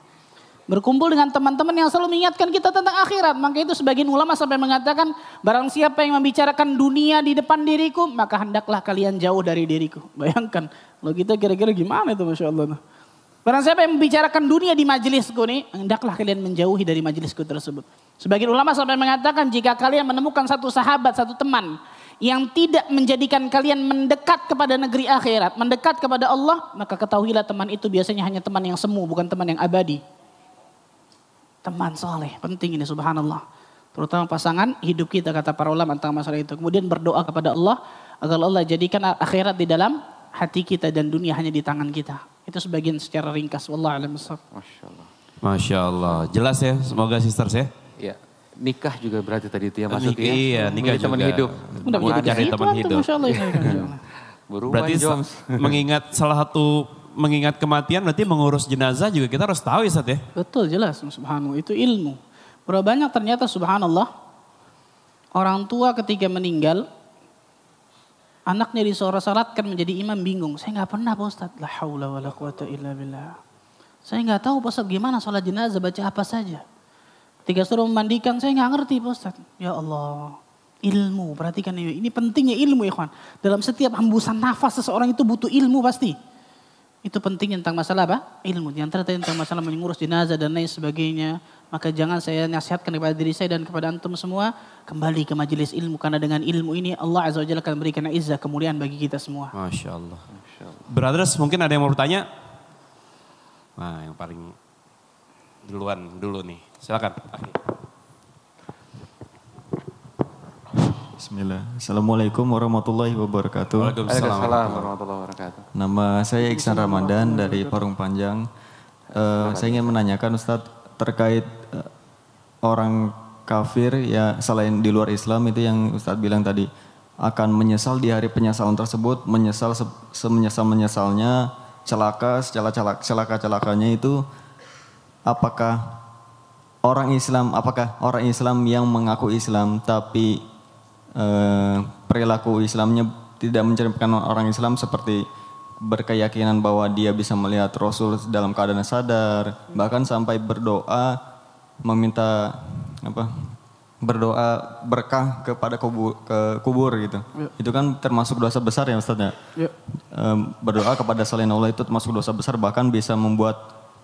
Berkumpul dengan teman-teman yang selalu mengingatkan kita tentang akhirat. Maka itu sebagian ulama sampai mengatakan, barang siapa yang membicarakan dunia di depan diriku, maka hendaklah kalian jauh dari diriku. Bayangkan, lo kita kira-kira gimana itu Masya Allah. Barang siapa yang membicarakan dunia di majelisku nih, hendaklah kalian menjauhi dari majelisku tersebut. Sebagian ulama sampai mengatakan, jika kalian menemukan satu sahabat, satu teman, yang tidak menjadikan kalian mendekat kepada negeri akhirat, mendekat kepada Allah, maka ketahuilah teman itu biasanya hanya teman yang semu, bukan teman yang abadi teman soleh. Penting ini subhanallah. Terutama pasangan hidup kita kata para ulama tentang masalah itu. Kemudian berdoa kepada Allah agar Allah jadikan akhirat di dalam hati kita dan dunia hanya di tangan kita. Itu sebagian secara ringkas. Wallah alam bissawab. Masya Allah. Masya Allah. Jelas ya, semoga sisters ya. Ya, nikah juga berarti tadi itu yang masuk Nikah, iya, nikah Milih teman juga. hidup. Udah Mau menjadi cari gitu teman hidup. Masya Allah. ini. Buruan, Berarti mengingat salah satu mengingat kematian berarti mengurus jenazah juga kita harus tahu ya Ustaz ya. Betul jelas subhanallah itu ilmu. Berapa banyak ternyata subhanallah orang tua ketika meninggal anaknya disorak-soratkan menjadi imam bingung. Saya nggak pernah Pak Ustaz. La haula wa la quwata illa billah. Saya nggak tahu Pak Ustaz gimana sholat jenazah baca apa saja. Ketika suruh memandikan saya nggak ngerti Pak Ustaz. Ya Allah. Ilmu, perhatikan ini. Ini pentingnya ilmu kawan. Dalam setiap hembusan nafas seseorang itu butuh ilmu pasti. Itu penting tentang masalah apa? Ilmu. Yang ternyata tentang masalah mengurus jenazah dan lain sebagainya. Maka jangan saya nasihatkan kepada diri saya dan kepada antum semua. Kembali ke majelis ilmu. Karena dengan ilmu ini Allah Azza wa Jalla akan berikan izzah kemuliaan bagi kita semua. Masya Allah. Brothers mungkin ada yang mau bertanya? Nah yang paling duluan dulu nih. Silakan. Akhi. Bismillah. Assalamualaikum warahmatullahi wabarakatuh. Waalaikumsalam warahmatullahi wabarakatuh. Nama saya Iksan Ramadan dari Parung Panjang. Eh, saya ingin menanyakan Ustadz terkait eh, orang kafir ya selain di luar Islam itu yang Ustadz bilang tadi akan menyesal di hari penyesalan tersebut, menyesal se- semenyesal menyesalnya, celaka, celaka celaka celakanya itu apakah orang Islam, apakah orang Islam yang mengaku Islam tapi eh, perilaku Islamnya tidak mencerminkan orang Islam seperti berkeyakinan bahwa dia bisa melihat Rasul dalam keadaan sadar, bahkan sampai berdoa meminta apa? berdoa berkah kepada kubur, ke kubur gitu. Itu kan termasuk dosa besar ya Ustaz ya. Yuk. Em, berdoa kepada selain Allah itu termasuk dosa besar bahkan bisa membuat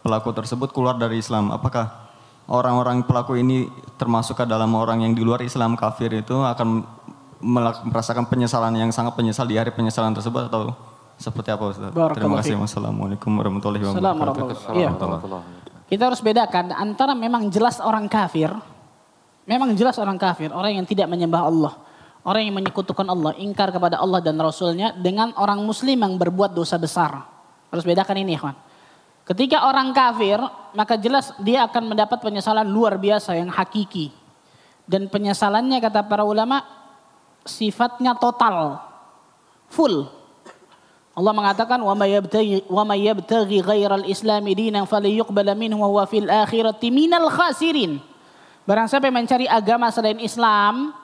pelaku tersebut keluar dari Islam. Apakah orang-orang pelaku ini termasuk ke dalam orang yang di luar Islam kafir itu akan merasakan penyesalan yang sangat penyesal di hari penyesalan tersebut atau seperti apa Ustaz? Terima kasih. Wassalamualaikum warahmatullahi wabarakatuh. Assalamualaikum. Iya. Kita harus bedakan antara memang jelas orang kafir, memang jelas orang kafir, orang yang tidak menyembah Allah, orang yang menyekutukan Allah, ingkar kepada Allah dan Rasulnya, dengan orang muslim yang berbuat dosa besar. Harus bedakan ini, kawan. Ketika orang kafir, maka jelas dia akan mendapat penyesalan luar biasa yang hakiki. Dan penyesalannya kata para ulama, sifatnya total, full. Allah mengatakan wa may yabtaghi wa may yabtaghi ghairal islami dinan falyuqbal minhu wa huwa fil akhirati minal khasirin. Barang siapa yang mencari agama selain Islam,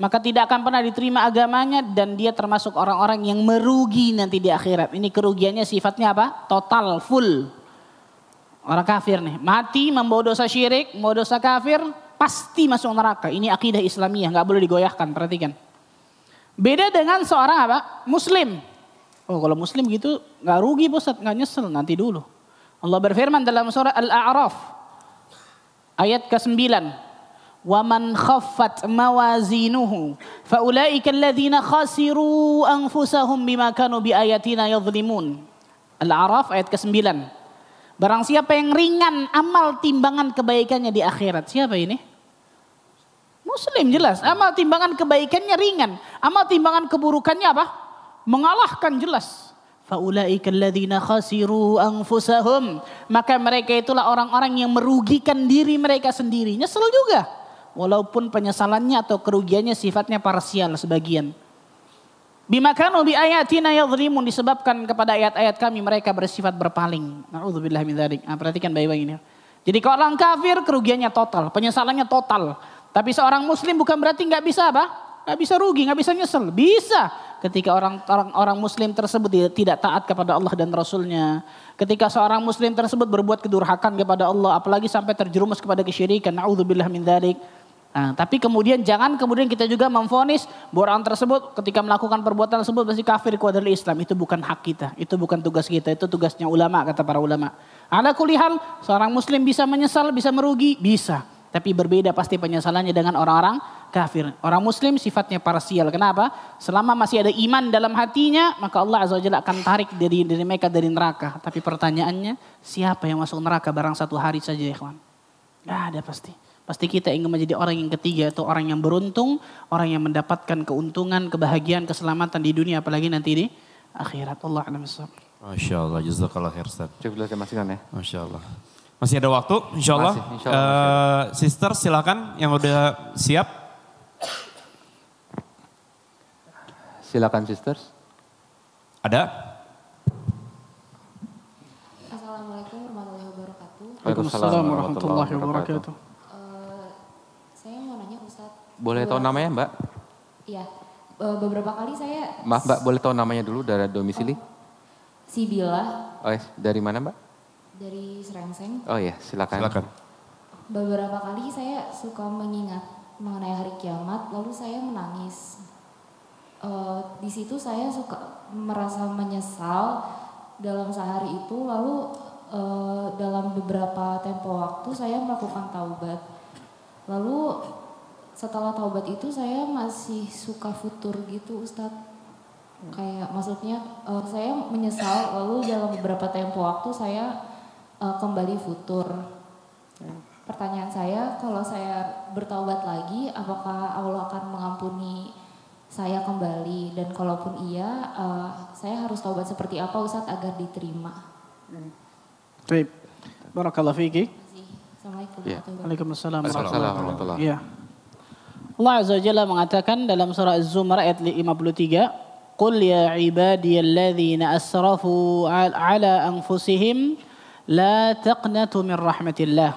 maka tidak akan pernah diterima agamanya dan dia termasuk orang-orang yang merugi nanti di akhirat. Ini kerugiannya sifatnya apa? Total, full. Orang kafir nih, mati membawa dosa syirik, membawa dosa kafir, pasti masuk neraka. Ini akidah Islamiyah, nggak boleh digoyahkan, perhatikan. Beda dengan seorang apa? Muslim. Oh kalau muslim gitu nggak rugi bos, nggak nyesel nanti dulu. Allah berfirman dalam surah Al-A'raf ayat ke-9. وَمَنْ خَفَّتْ مَوَازِينُهُ فَأُولَٰئِكَ الَّذِينَ خَسِرُوا أَنفُسَهُمْ بِمَا كَانُوا بِآيَاتِنَا يَظْلِمُونَ Al-A'raf ayat ke-9. Barang siapa yang ringan amal timbangan kebaikannya di akhirat. Siapa ini? Muslim jelas. Amal timbangan kebaikannya ringan. Amal timbangan keburukannya apa? Mengalahkan jelas. Khasiru anfusahum. Maka mereka itulah orang-orang yang merugikan diri mereka sendiri. Nyesel juga. Walaupun penyesalannya atau kerugiannya sifatnya parsial sebagian. Bima kanu bi ayatina yadhlimun disebabkan kepada ayat-ayat kami mereka bersifat berpaling. Nauzubillah min dzalik. Nah, perhatikan baik-baik ini. Jadi kalau orang kafir kerugiannya total, penyesalannya total. Tapi seorang muslim bukan berarti nggak bisa apa? Nggak bisa rugi, nggak bisa nyesel. Bisa ketika orang orang orang muslim tersebut tidak, taat kepada Allah dan Rasulnya. Ketika seorang muslim tersebut berbuat kedurhakan kepada Allah, apalagi sampai terjerumus kepada kesyirikan. Nauzubillah min dzalik. Nah, tapi kemudian jangan kemudian kita juga memfonis bahwa orang tersebut ketika melakukan perbuatan tersebut pasti kafir kepada Islam. Itu bukan hak kita, itu bukan tugas kita, itu tugasnya ulama kata para ulama. Ada kulihal seorang muslim bisa menyesal, bisa merugi, bisa. Tapi berbeda pasti penyesalannya dengan orang-orang kafir. Orang muslim sifatnya parsial. Kenapa? Selama masih ada iman dalam hatinya, maka Allah Azza wa Jalla akan tarik dari, dari mereka dari neraka. Tapi pertanyaannya, siapa yang masuk neraka barang satu hari saja ya kawan? Gak ada pasti. Pasti kita ingin menjadi orang yang ketiga atau orang yang beruntung, orang yang mendapatkan keuntungan, kebahagiaan, keselamatan di dunia apalagi nanti di akhirat. Allah alam. Masya Allah, jazakallah khair Ustaz. Coba saya masukkan ya. Masya Allah. Masih ada waktu, insya Allah. Masih, insya Allah masih Eh, sister silakan yang udah siap. Silakan sisters. Ada? Assalamualaikum warahmatullahi wabarakatuh. Waalaikumsalam warahmatullahi wabarakatuh. Eh, saya mau nanya Ustadz. Boleh tahu namanya Mbak? Iya. Eh, beberapa kali saya Maaf Mbak, boleh tahu namanya dulu dari domisili? Sibila Oh, yes. dari mana Mbak? Dari Serengseng. Oh iya, silakan. Silakan. Beberapa kali saya suka mengingat mengenai hari kiamat, lalu saya menangis. Eh, di situ saya suka merasa menyesal dalam sehari itu, lalu eh, dalam beberapa tempo waktu saya melakukan taubat. Lalu setelah taubat itu saya masih suka futur gitu, Ustadz. Kayak maksudnya eh, saya menyesal, lalu dalam beberapa tempo waktu saya eh, kembali futur. Pertanyaan saya, kalau saya bertaubat lagi, apakah Allah akan mengampuni saya kembali? Dan kalaupun iya, eh, saya harus taubat seperti apa Ustadz agar diterima? Baik. Barakallahu fiki. Terima kasih. Assalamualaikum warahmatullahi wabarakatuh. Iya. Allah Azza wa Jalla mengatakan dalam surah Az-Zumar ayat 53, "Qul ya ibadiyalladzina asrafu al- ala anfusihim la taqnatu min rahmatillah.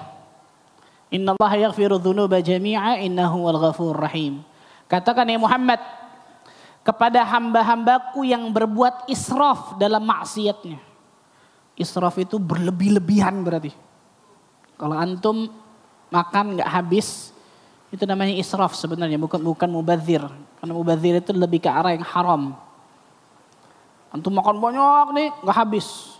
Inna Allah yaghfiru dhunuba jami'a innahu wal ghafur rahim." Katakan ya Muhammad kepada hamba-hambaku yang berbuat israf dalam maksiatnya. Israf itu berlebih-lebihan berarti. Kalau antum makan nggak habis, itu namanya israf sebenarnya, bukan bukan mubazir. Karena mubazir itu lebih ke arah yang haram. Antum makan banyak nih, nggak habis.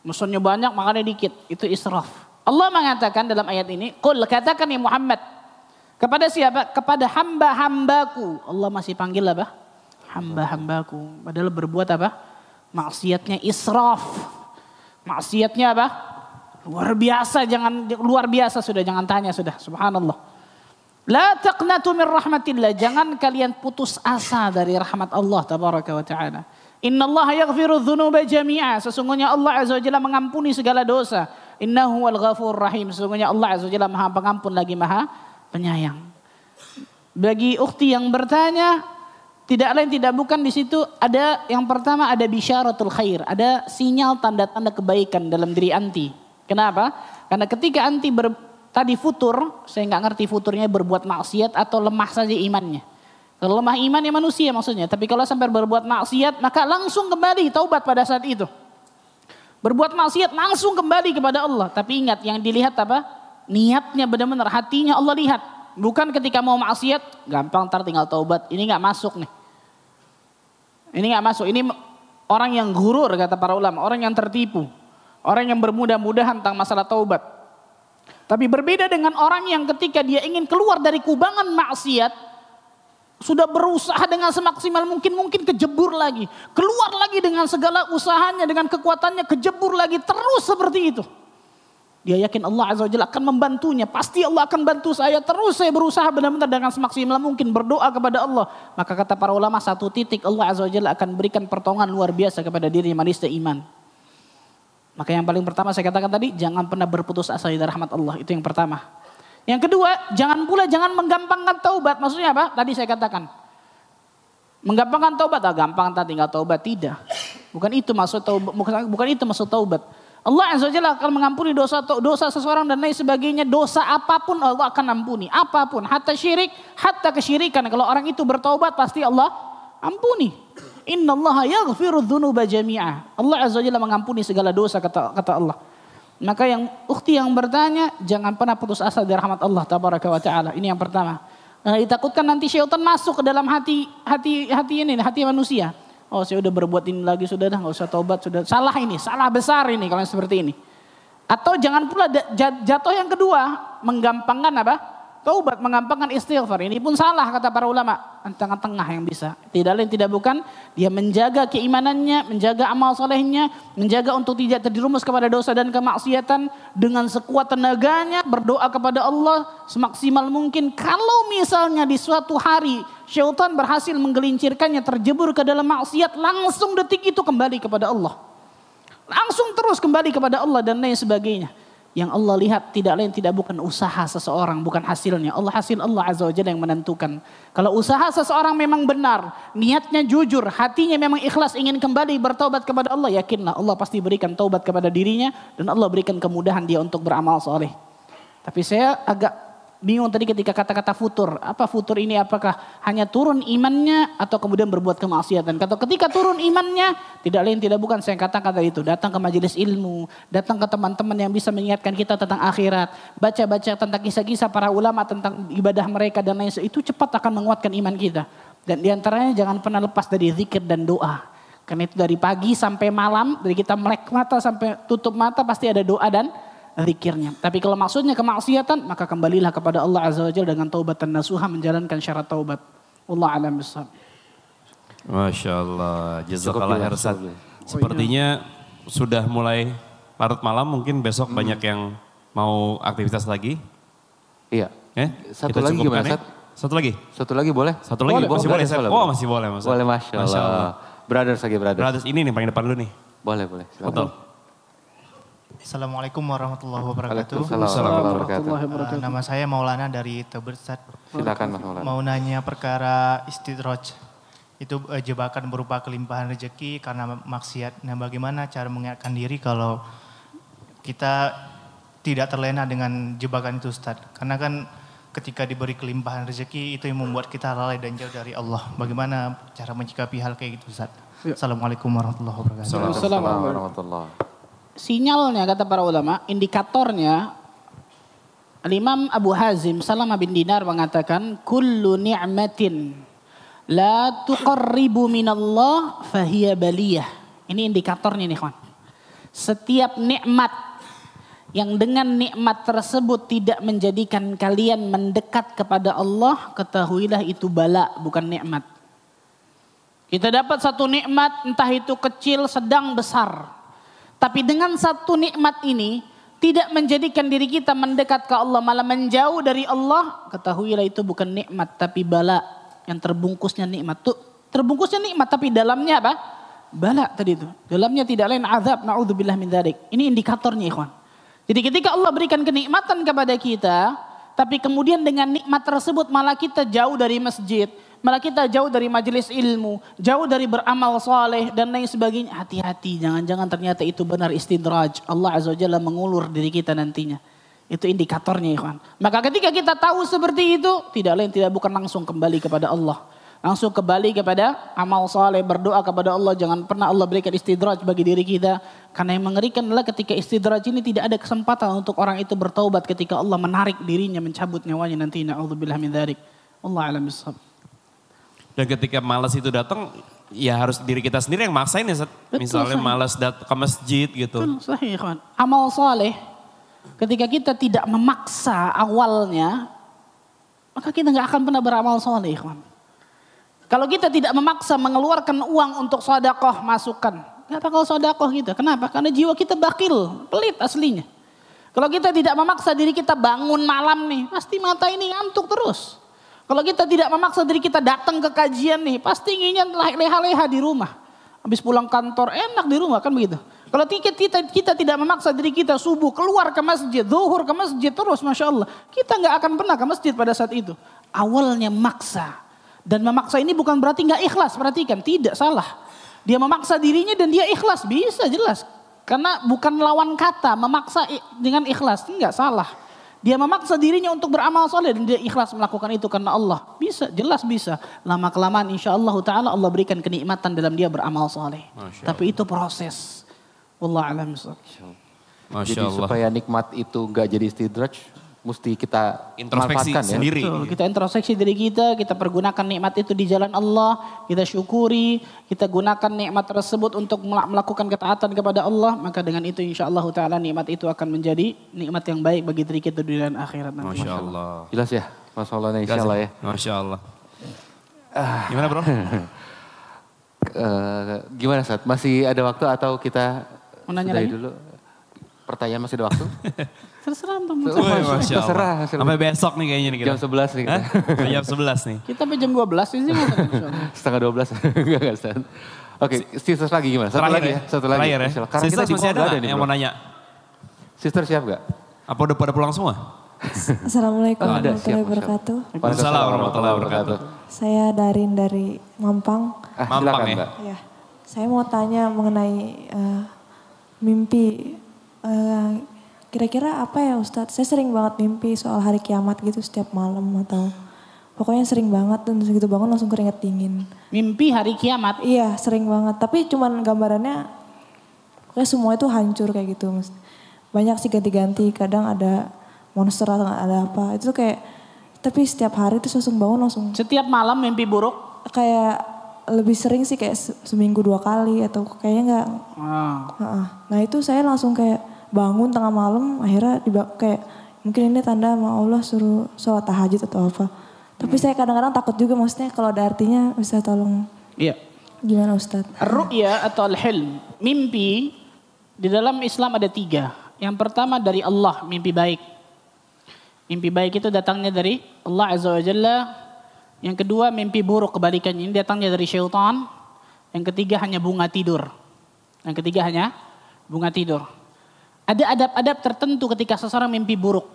Musuhnya banyak, makannya dikit. Itu israf. Allah mengatakan dalam ayat ini, Qul katakan ya Muhammad. Kepada siapa? Kepada hamba-hambaku. Allah masih panggil apa? Hamba-hambaku. Padahal berbuat apa? Maksiatnya israf. Maksiatnya apa? Luar biasa, jangan luar biasa sudah, jangan tanya sudah. Subhanallah. La taqnatu min rahmatillah. Jangan kalian putus asa dari rahmat Allah tabaraka wa taala. Inna Allah yaghfiru dhunuba jami'a. Sesungguhnya Allah azza wa jalla mengampuni segala dosa. Innahu wal ghafur rahim. Sesungguhnya Allah azza wa jalla maha pengampun lagi maha penyayang. Bagi ukhti yang bertanya, tidak lain tidak bukan di situ ada yang pertama ada bisyaratul khair, ada sinyal tanda-tanda kebaikan dalam diri anti. Kenapa? Karena ketika anti ber, tadi futur, saya nggak ngerti futurnya berbuat maksiat atau lemah saja imannya. Lemah iman ya manusia maksudnya, tapi kalau sampai berbuat maksiat maka langsung kembali taubat pada saat itu. Berbuat maksiat langsung kembali kepada Allah. Tapi ingat yang dilihat apa? Niatnya benar-benar hatinya Allah lihat. Bukan ketika mau maksiat gampang ntar tinggal taubat. Ini nggak masuk nih. Ini nggak masuk. Ini orang yang gurur kata para ulama, orang yang tertipu, orang yang bermudah-mudahan tentang masalah taubat. Tapi berbeda dengan orang yang ketika dia ingin keluar dari kubangan maksiat, sudah berusaha dengan semaksimal mungkin, mungkin kejebur lagi. Keluar lagi dengan segala usahanya, dengan kekuatannya, kejebur lagi. Terus seperti itu. Dia yakin Allah Azza wa Jalla akan membantunya. Pasti Allah akan bantu saya. Terus saya berusaha benar-benar dengan semaksimal mungkin berdoa kepada Allah. Maka kata para ulama satu titik Allah Azza wa Jalla akan berikan pertolongan luar biasa kepada diri manusia iman. Maka yang paling pertama saya katakan tadi, jangan pernah berputus asa dari rahmat Allah. Itu yang pertama. Yang kedua, jangan pula jangan menggampangkan taubat. Maksudnya apa? Tadi saya katakan. Menggampangkan taubat, ah, gampang tak tinggal taubat. Tidak. Bukan itu maksud taubat, bukan, itu maksud taubat. Allah Azza Jalla akan mengampuni dosa dosa seseorang dan lain sebagainya. Dosa apa pun Allah akan ampuni. Apa pun. Hatta syirik, hatta kesyirikan. Kalau orang itu bertaubat pasti Allah ampuni. Inna Allah yaghfiru jami'ah. Allah Azza Jalla mengampuni segala dosa kata, kata Allah. Maka yang ukti yang bertanya, jangan pernah putus asa dari rahmat Allah tabaraka wa taala. Ini yang pertama. Nah, ditakutkan nanti syaitan masuk ke dalam hati hati hati ini, hati manusia. Oh, saya udah berbuat ini lagi sudah dah, nggak usah tobat sudah. Salah ini, salah besar ini kalau seperti ini. Atau jangan pula jatuh yang kedua, menggampangkan apa? Taubat, menggampangkan istighfar. Ini pun salah kata para ulama. Tengah-tengah yang bisa. Tidak lain tidak bukan. Dia menjaga keimanannya, menjaga amal solehnya, menjaga untuk tidak terjerumus kepada dosa dan kemaksiatan. Dengan sekuat tenaganya berdoa kepada Allah semaksimal mungkin. Kalau misalnya di suatu hari syaitan berhasil menggelincirkannya terjebur ke dalam maksiat. Langsung detik itu kembali kepada Allah. Langsung terus kembali kepada Allah dan lain sebagainya. Yang Allah lihat tidak lain tidak bukan usaha seseorang, bukan hasilnya. Allah hasil Allah Azza wa Jalla yang menentukan. Kalau usaha seseorang memang benar, niatnya jujur, hatinya memang ikhlas ingin kembali bertobat kepada Allah, yakinlah Allah pasti berikan taubat kepada dirinya dan Allah berikan kemudahan dia untuk beramal soleh. Tapi saya agak bingung tadi ketika kata-kata futur. Apa futur ini apakah hanya turun imannya atau kemudian berbuat kemaksiatan. Kata ketika turun imannya tidak lain tidak bukan saya katakan kata itu. Datang ke majelis ilmu, datang ke teman-teman yang bisa mengingatkan kita tentang akhirat. Baca-baca tentang kisah-kisah para ulama tentang ibadah mereka dan lain itu cepat akan menguatkan iman kita. Dan di antaranya jangan pernah lepas dari zikir dan doa. Karena itu dari pagi sampai malam, dari kita melek mata sampai tutup mata pasti ada doa dan zikirnya. Tapi kalau maksudnya kemaksiatan, maka kembalilah kepada Allah Azza wa Jalla dengan taubat dan nasuha menjalankan syarat taubat. Allah alam besar. Masya Allah, jazakallah Ersat. jelas. Sepertinya sudah mulai larut malam, mungkin besok banyak yang mau aktivitas lagi. Iya. Eh, Satu kita lagi gimana, ya. Sat? Satu lagi? Satu lagi boleh? Satu lagi? Boleh, masih boleh, boleh, Oh boleh. masih boleh, Mas. Boleh Masya Allah. Brothers lagi brothers. Brothers, ini nih paling depan dulu nih. Boleh, boleh. Silakan. Betul. Assalamualaikum warahmatullahi wabarakatuh. Waalaikumsalam warahmatullahi wabarakatuh. Wabarakatuh. nama saya Maulana dari Tebersat. Silakan Mas Maulana. Mau nanya perkara istidraj. Itu eh, jebakan berupa kelimpahan rezeki karena maksiat. Nah bagaimana cara mengingatkan diri kalau kita tidak terlena dengan jebakan itu Ustaz. Karena kan ketika diberi kelimpahan rezeki itu yang membuat kita lalai dan jauh dari Allah. Bagaimana cara menyikapi hal kayak gitu Ustaz? Assalamualaikum warahmatullahi wabarakatuh. Waalaikumsalam warahmatullahi Sinyalnya kata para ulama, indikatornya Al-Imam Abu Hazim Salamah bin Dinar mengatakan kullu ni'matin la tuqarribu minallah fahiya baliyah. Ini indikatornya nih kawan. Setiap nikmat yang dengan nikmat tersebut tidak menjadikan kalian mendekat kepada Allah, ketahuilah itu bala bukan nikmat. Kita dapat satu nikmat entah itu kecil, sedang, besar. Tapi dengan satu nikmat ini tidak menjadikan diri kita mendekat ke Allah malah menjauh dari Allah, ketahuilah itu bukan nikmat tapi bala yang terbungkusnya nikmat. Tuh, terbungkusnya nikmat tapi dalamnya apa? Bala tadi itu. Dalamnya tidak lain azab, naudzubillah min dzalik. Ini indikatornya, ikhwan. Jadi ketika Allah berikan kenikmatan kepada kita, tapi kemudian dengan nikmat tersebut malah kita jauh dari masjid, malah kita jauh dari majelis ilmu, jauh dari beramal soleh dan lain sebagainya. Hati-hati, jangan-jangan ternyata itu benar istidraj. Allah Azza Jalla mengulur diri kita nantinya. Itu indikatornya ikhwan. Maka ketika kita tahu seperti itu, tidak lain tidak bukan langsung kembali kepada Allah. Langsung kembali kepada amal soleh, berdoa kepada Allah. Jangan pernah Allah berikan istidraj bagi diri kita. Karena yang mengerikan adalah ketika istidraj ini tidak ada kesempatan untuk orang itu bertaubat ketika Allah menarik dirinya, mencabut nyawanya nanti. Na'udzubillah min dharik. Allah alam bisawab. Dan ketika malas itu datang, ya harus diri kita sendiri yang maksain ya. Misalnya sahih. malas datang ke masjid gitu. Betul, sahih ikhwan. Amal soleh, ketika kita tidak memaksa awalnya, maka kita nggak akan pernah beramal soleh ikhwan. Kalau kita tidak memaksa mengeluarkan uang untuk sodakoh masukkan. Nggak bakal sodakoh kita. Kenapa? Karena jiwa kita bakil, pelit aslinya. Kalau kita tidak memaksa diri kita bangun malam nih, pasti mata ini ngantuk terus. Kalau kita tidak memaksa diri kita datang ke kajian nih, pasti inginnya leha-leha di rumah. Habis pulang kantor enak di rumah kan begitu. Kalau kita, kita, kita tidak memaksa diri kita subuh keluar ke masjid, zuhur ke masjid terus Masya Allah. Kita nggak akan pernah ke masjid pada saat itu. Awalnya maksa. Dan memaksa ini bukan berarti nggak ikhlas, perhatikan. Tidak, salah. Dia memaksa dirinya dan dia ikhlas, bisa jelas. Karena bukan lawan kata, memaksa dengan ikhlas, enggak salah. Dia memaksa dirinya untuk beramal soleh dan dia ikhlas melakukan itu karena Allah. Bisa, jelas bisa. Lama kelamaan insya Allah ta'ala Allah berikan kenikmatan dalam dia beramal soleh. Tapi itu proses. Wallah alam. Masya Jadi Allah. supaya nikmat itu nggak jadi istidraj, mesti kita Introspeksi ya. sendiri. Betul, kita introspeksi diri kita, kita pergunakan nikmat itu di jalan Allah, kita syukuri, kita gunakan nikmat tersebut untuk mela- melakukan ketaatan kepada Allah, maka dengan itu insya Allah Ta'ala nikmat itu akan menjadi nikmat yang baik bagi diri kita di dunia dan akhirat nanti. Masya Allah. Jelas ya, Mas Maulana insya Allah ya. Masya Allah. Gimana bro? Eh, gimana saat masih ada waktu atau kita Mau nanya sudahi lagi? dulu? Pertanyaan masih ada waktu? Terserah antum. Wih, Masya Terserah, Allah. terserah. Sampai besok nih kayaknya nih kita. Jam 11 nih kita. Hah? Jam 11 nih. Kita sampai jam 12 di sini. Insya Allah. Setengah 12. Enggak, enggak, Stan. Oke, sisters lagi gimana? Satu Terakhir lagi ya. ya. Satu lagi. Terakhir ya. Karena Sisters kita di masih ada nggak nih, yang bro. mau nanya? Sister siap gak? Apa udah pada pulang semua? Assalamualaikum Oh, ada, warahmatullahi wabarakatuh. Waalaikumsalam warahmatullahi wabarakatuh. Saya Darin dari Mampang. Ah, Mampang silakan, ya? Mbak. Ya, saya mau tanya mengenai eh, mimpi. Eh, Kira-kira apa ya Ustadz? Saya sering banget mimpi soal hari kiamat gitu setiap malam atau pokoknya sering banget dan segitu bangun langsung keringet dingin. Mimpi hari kiamat. Iya sering banget. Tapi cuman gambarannya kayak semua itu hancur kayak gitu. Banyak sih ganti-ganti. Kadang ada monster atau ada apa. Itu kayak tapi setiap hari itu langsung bangun langsung Setiap malam mimpi buruk. kayak lebih sering sih kayak se- seminggu dua kali atau kayaknya nggak. Ah. Nah itu saya langsung kayak bangun tengah malam akhirnya diba- kayak mungkin ini tanda sama Allah suruh sholat tahajud atau apa. Tapi saya kadang-kadang takut juga maksudnya kalau ada artinya bisa tolong Iya. gimana Ustadz? Ru'ya atau al-hilm, mimpi di dalam Islam ada tiga. Yang pertama dari Allah, mimpi baik. Mimpi baik itu datangnya dari Allah Azza wa Jalla. Yang kedua mimpi buruk kebalikannya ini datangnya dari syaitan. Yang ketiga hanya bunga tidur. Yang ketiga hanya bunga tidur. Ada adab-adab tertentu ketika seseorang mimpi buruk.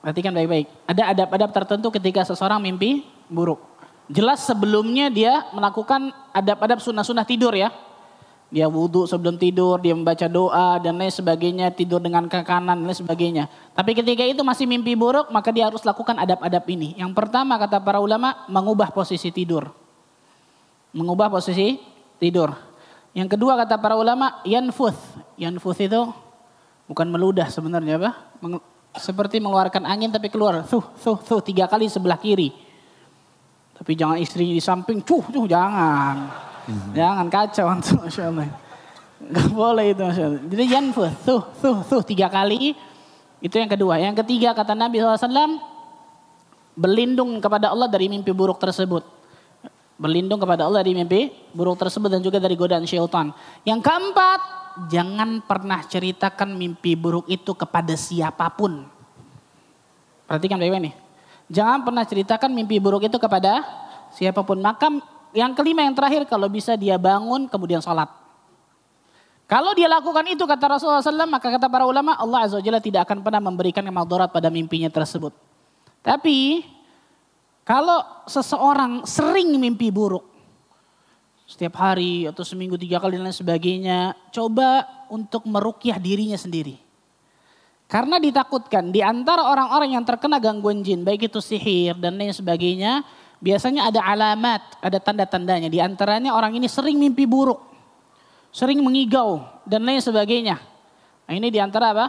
Perhatikan baik-baik. Ada adab-adab tertentu ketika seseorang mimpi buruk. Jelas sebelumnya dia melakukan adab-adab sunnah-sunnah tidur ya. Dia wudhu sebelum tidur, dia membaca doa dan lain sebagainya, tidur dengan ke kanan dan lain sebagainya. Tapi ketika itu masih mimpi buruk, maka dia harus lakukan adab-adab ini. Yang pertama kata para ulama, mengubah posisi tidur. Mengubah posisi tidur. Yang kedua kata para ulama, yanfuth. Yanfuth itu bukan meludah sebenarnya apa? Meng- seperti mengeluarkan angin tapi keluar tuh tuh tuh tiga kali sebelah kiri. Tapi jangan istrinya di samping, cuh cuh jangan. Jangan kacau antum Masya Allah. Gak boleh itu Masya Allah. Jadi yanfuth, tuh tuh tuh tiga kali. Itu yang kedua. Yang ketiga kata Nabi SAW, berlindung kepada Allah dari mimpi buruk tersebut. Berlindung kepada Allah dari mimpi buruk tersebut dan juga dari godaan syaitan. Yang keempat, jangan pernah ceritakan mimpi buruk itu kepada siapa pun. Perhatikan baik-baik nih. Jangan pernah ceritakan mimpi buruk itu kepada siapa pun. Maka yang kelima yang terakhir kalau bisa dia bangun kemudian sholat. Kalau dia lakukan itu kata Rasulullah SAW maka kata para ulama Allah Azza Jalla tidak akan pernah memberikan kemaldorat pada mimpinya tersebut. Tapi kalau seseorang sering mimpi buruk setiap hari atau seminggu tiga kali dan lain sebagainya, coba untuk merukyah dirinya sendiri. Karena ditakutkan di antara orang-orang yang terkena gangguan jin, baik itu sihir dan lain sebagainya, biasanya ada alamat, ada tanda-tandanya. Di antaranya orang ini sering mimpi buruk, sering mengigau dan lain sebagainya. Nah ini di antara apa?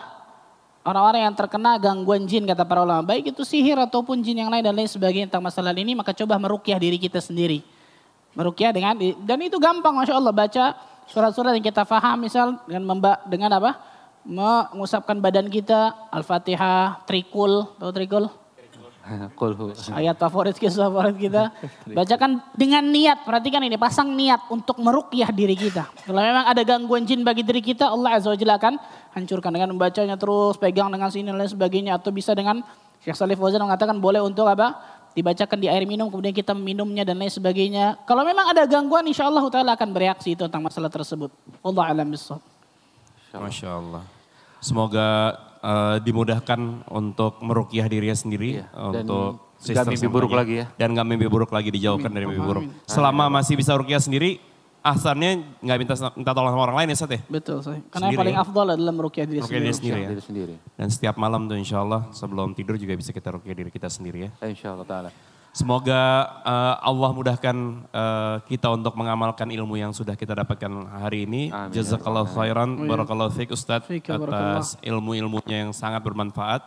Orang-orang yang terkena gangguan jin kata para ulama, baik itu sihir ataupun jin yang lain dan lain sebagainya tentang masalah ini, maka coba merukyah diri kita sendiri. Merukyah dengan dan itu gampang masya Allah. Baca surat-surat yang kita faham misal dengan memba, dengan apa? Mengusapkan badan kita al-fatihah trikul tahu trikul? Ayat favorit kisah favorit kita. Bacakan dengan niat perhatikan ini pasang niat untuk merukyah diri kita. Kalau memang ada gangguan jin bagi diri kita Allah azza wajalla akan hancurkan dengan membacanya terus pegang dengan sini dan lain sebagainya. Atau bisa dengan Syekh Salih Fauzan mengatakan boleh untuk apa dibacakan di air minum kemudian kita meminumnya dan lain sebagainya. Kalau memang ada gangguan insya Allah taala akan bereaksi itu tentang masalah tersebut. Allah alam bisawab Masya Allah. Semoga eh, dimudahkan untuk merukyah dirinya sendiri Iya, dan untuk nggak sisters mimpi buruk lagi ya. Dan nggak mimpi buruk lagi dijauhkan dari mimpi buruk. Selama masih bisa rukyah sendiri, asalnya nggak minta minta tolong sama orang lain ya Sat ya? betul saya karena yang Sendiri paling ya? afdal adalah merukyah diri Merukyah diri sendiri sendiri ya. diri sendiri. Dan setiap malam tuh insya Allah sebelum tidur juga bisa kita rukyah diri kita sendiri ya. Insya Allah Ta'ala. Semoga eh, Allah mudahkan eh, kita untuk mengamalkan ilmu yang sudah kita dapatkan hari ini. Amin. Jazakallah khairan, barakallahu fiik Ustadz Fiik, ya barakallah. atas ilmu-ilmunya yang sangat bermanfaat.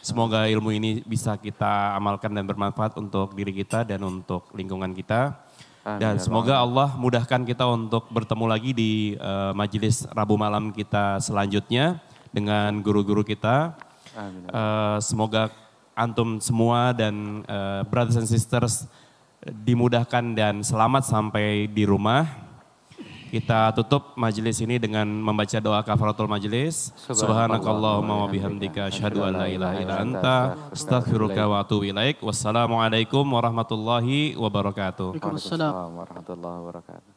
Semoga ilmu ini bisa kita amalkan dan bermanfaat untuk diri kita dan untuk lingkungan kita. Amin, Dan ya semoga Allah mudahkan kita untuk bertemu lagi di eh, majelis Rabu malam kita selanjutnya dengan guru-guru kita. Amin. Eh, semoga antum semua dan eh, brothers and sisters dimudahkan dan selamat sampai di rumah. Kita tutup majelis ini dengan membaca doa kafaratul majelis. Subhanakallahumma wa bihamdika asyhadu an la ilaha illa anta astaghfiruka wa atubu ilaik. Wassalamualaikum warahmatullahi wabarakatuh. Waalaikumsalam. warahmatullahi wabarakatuh.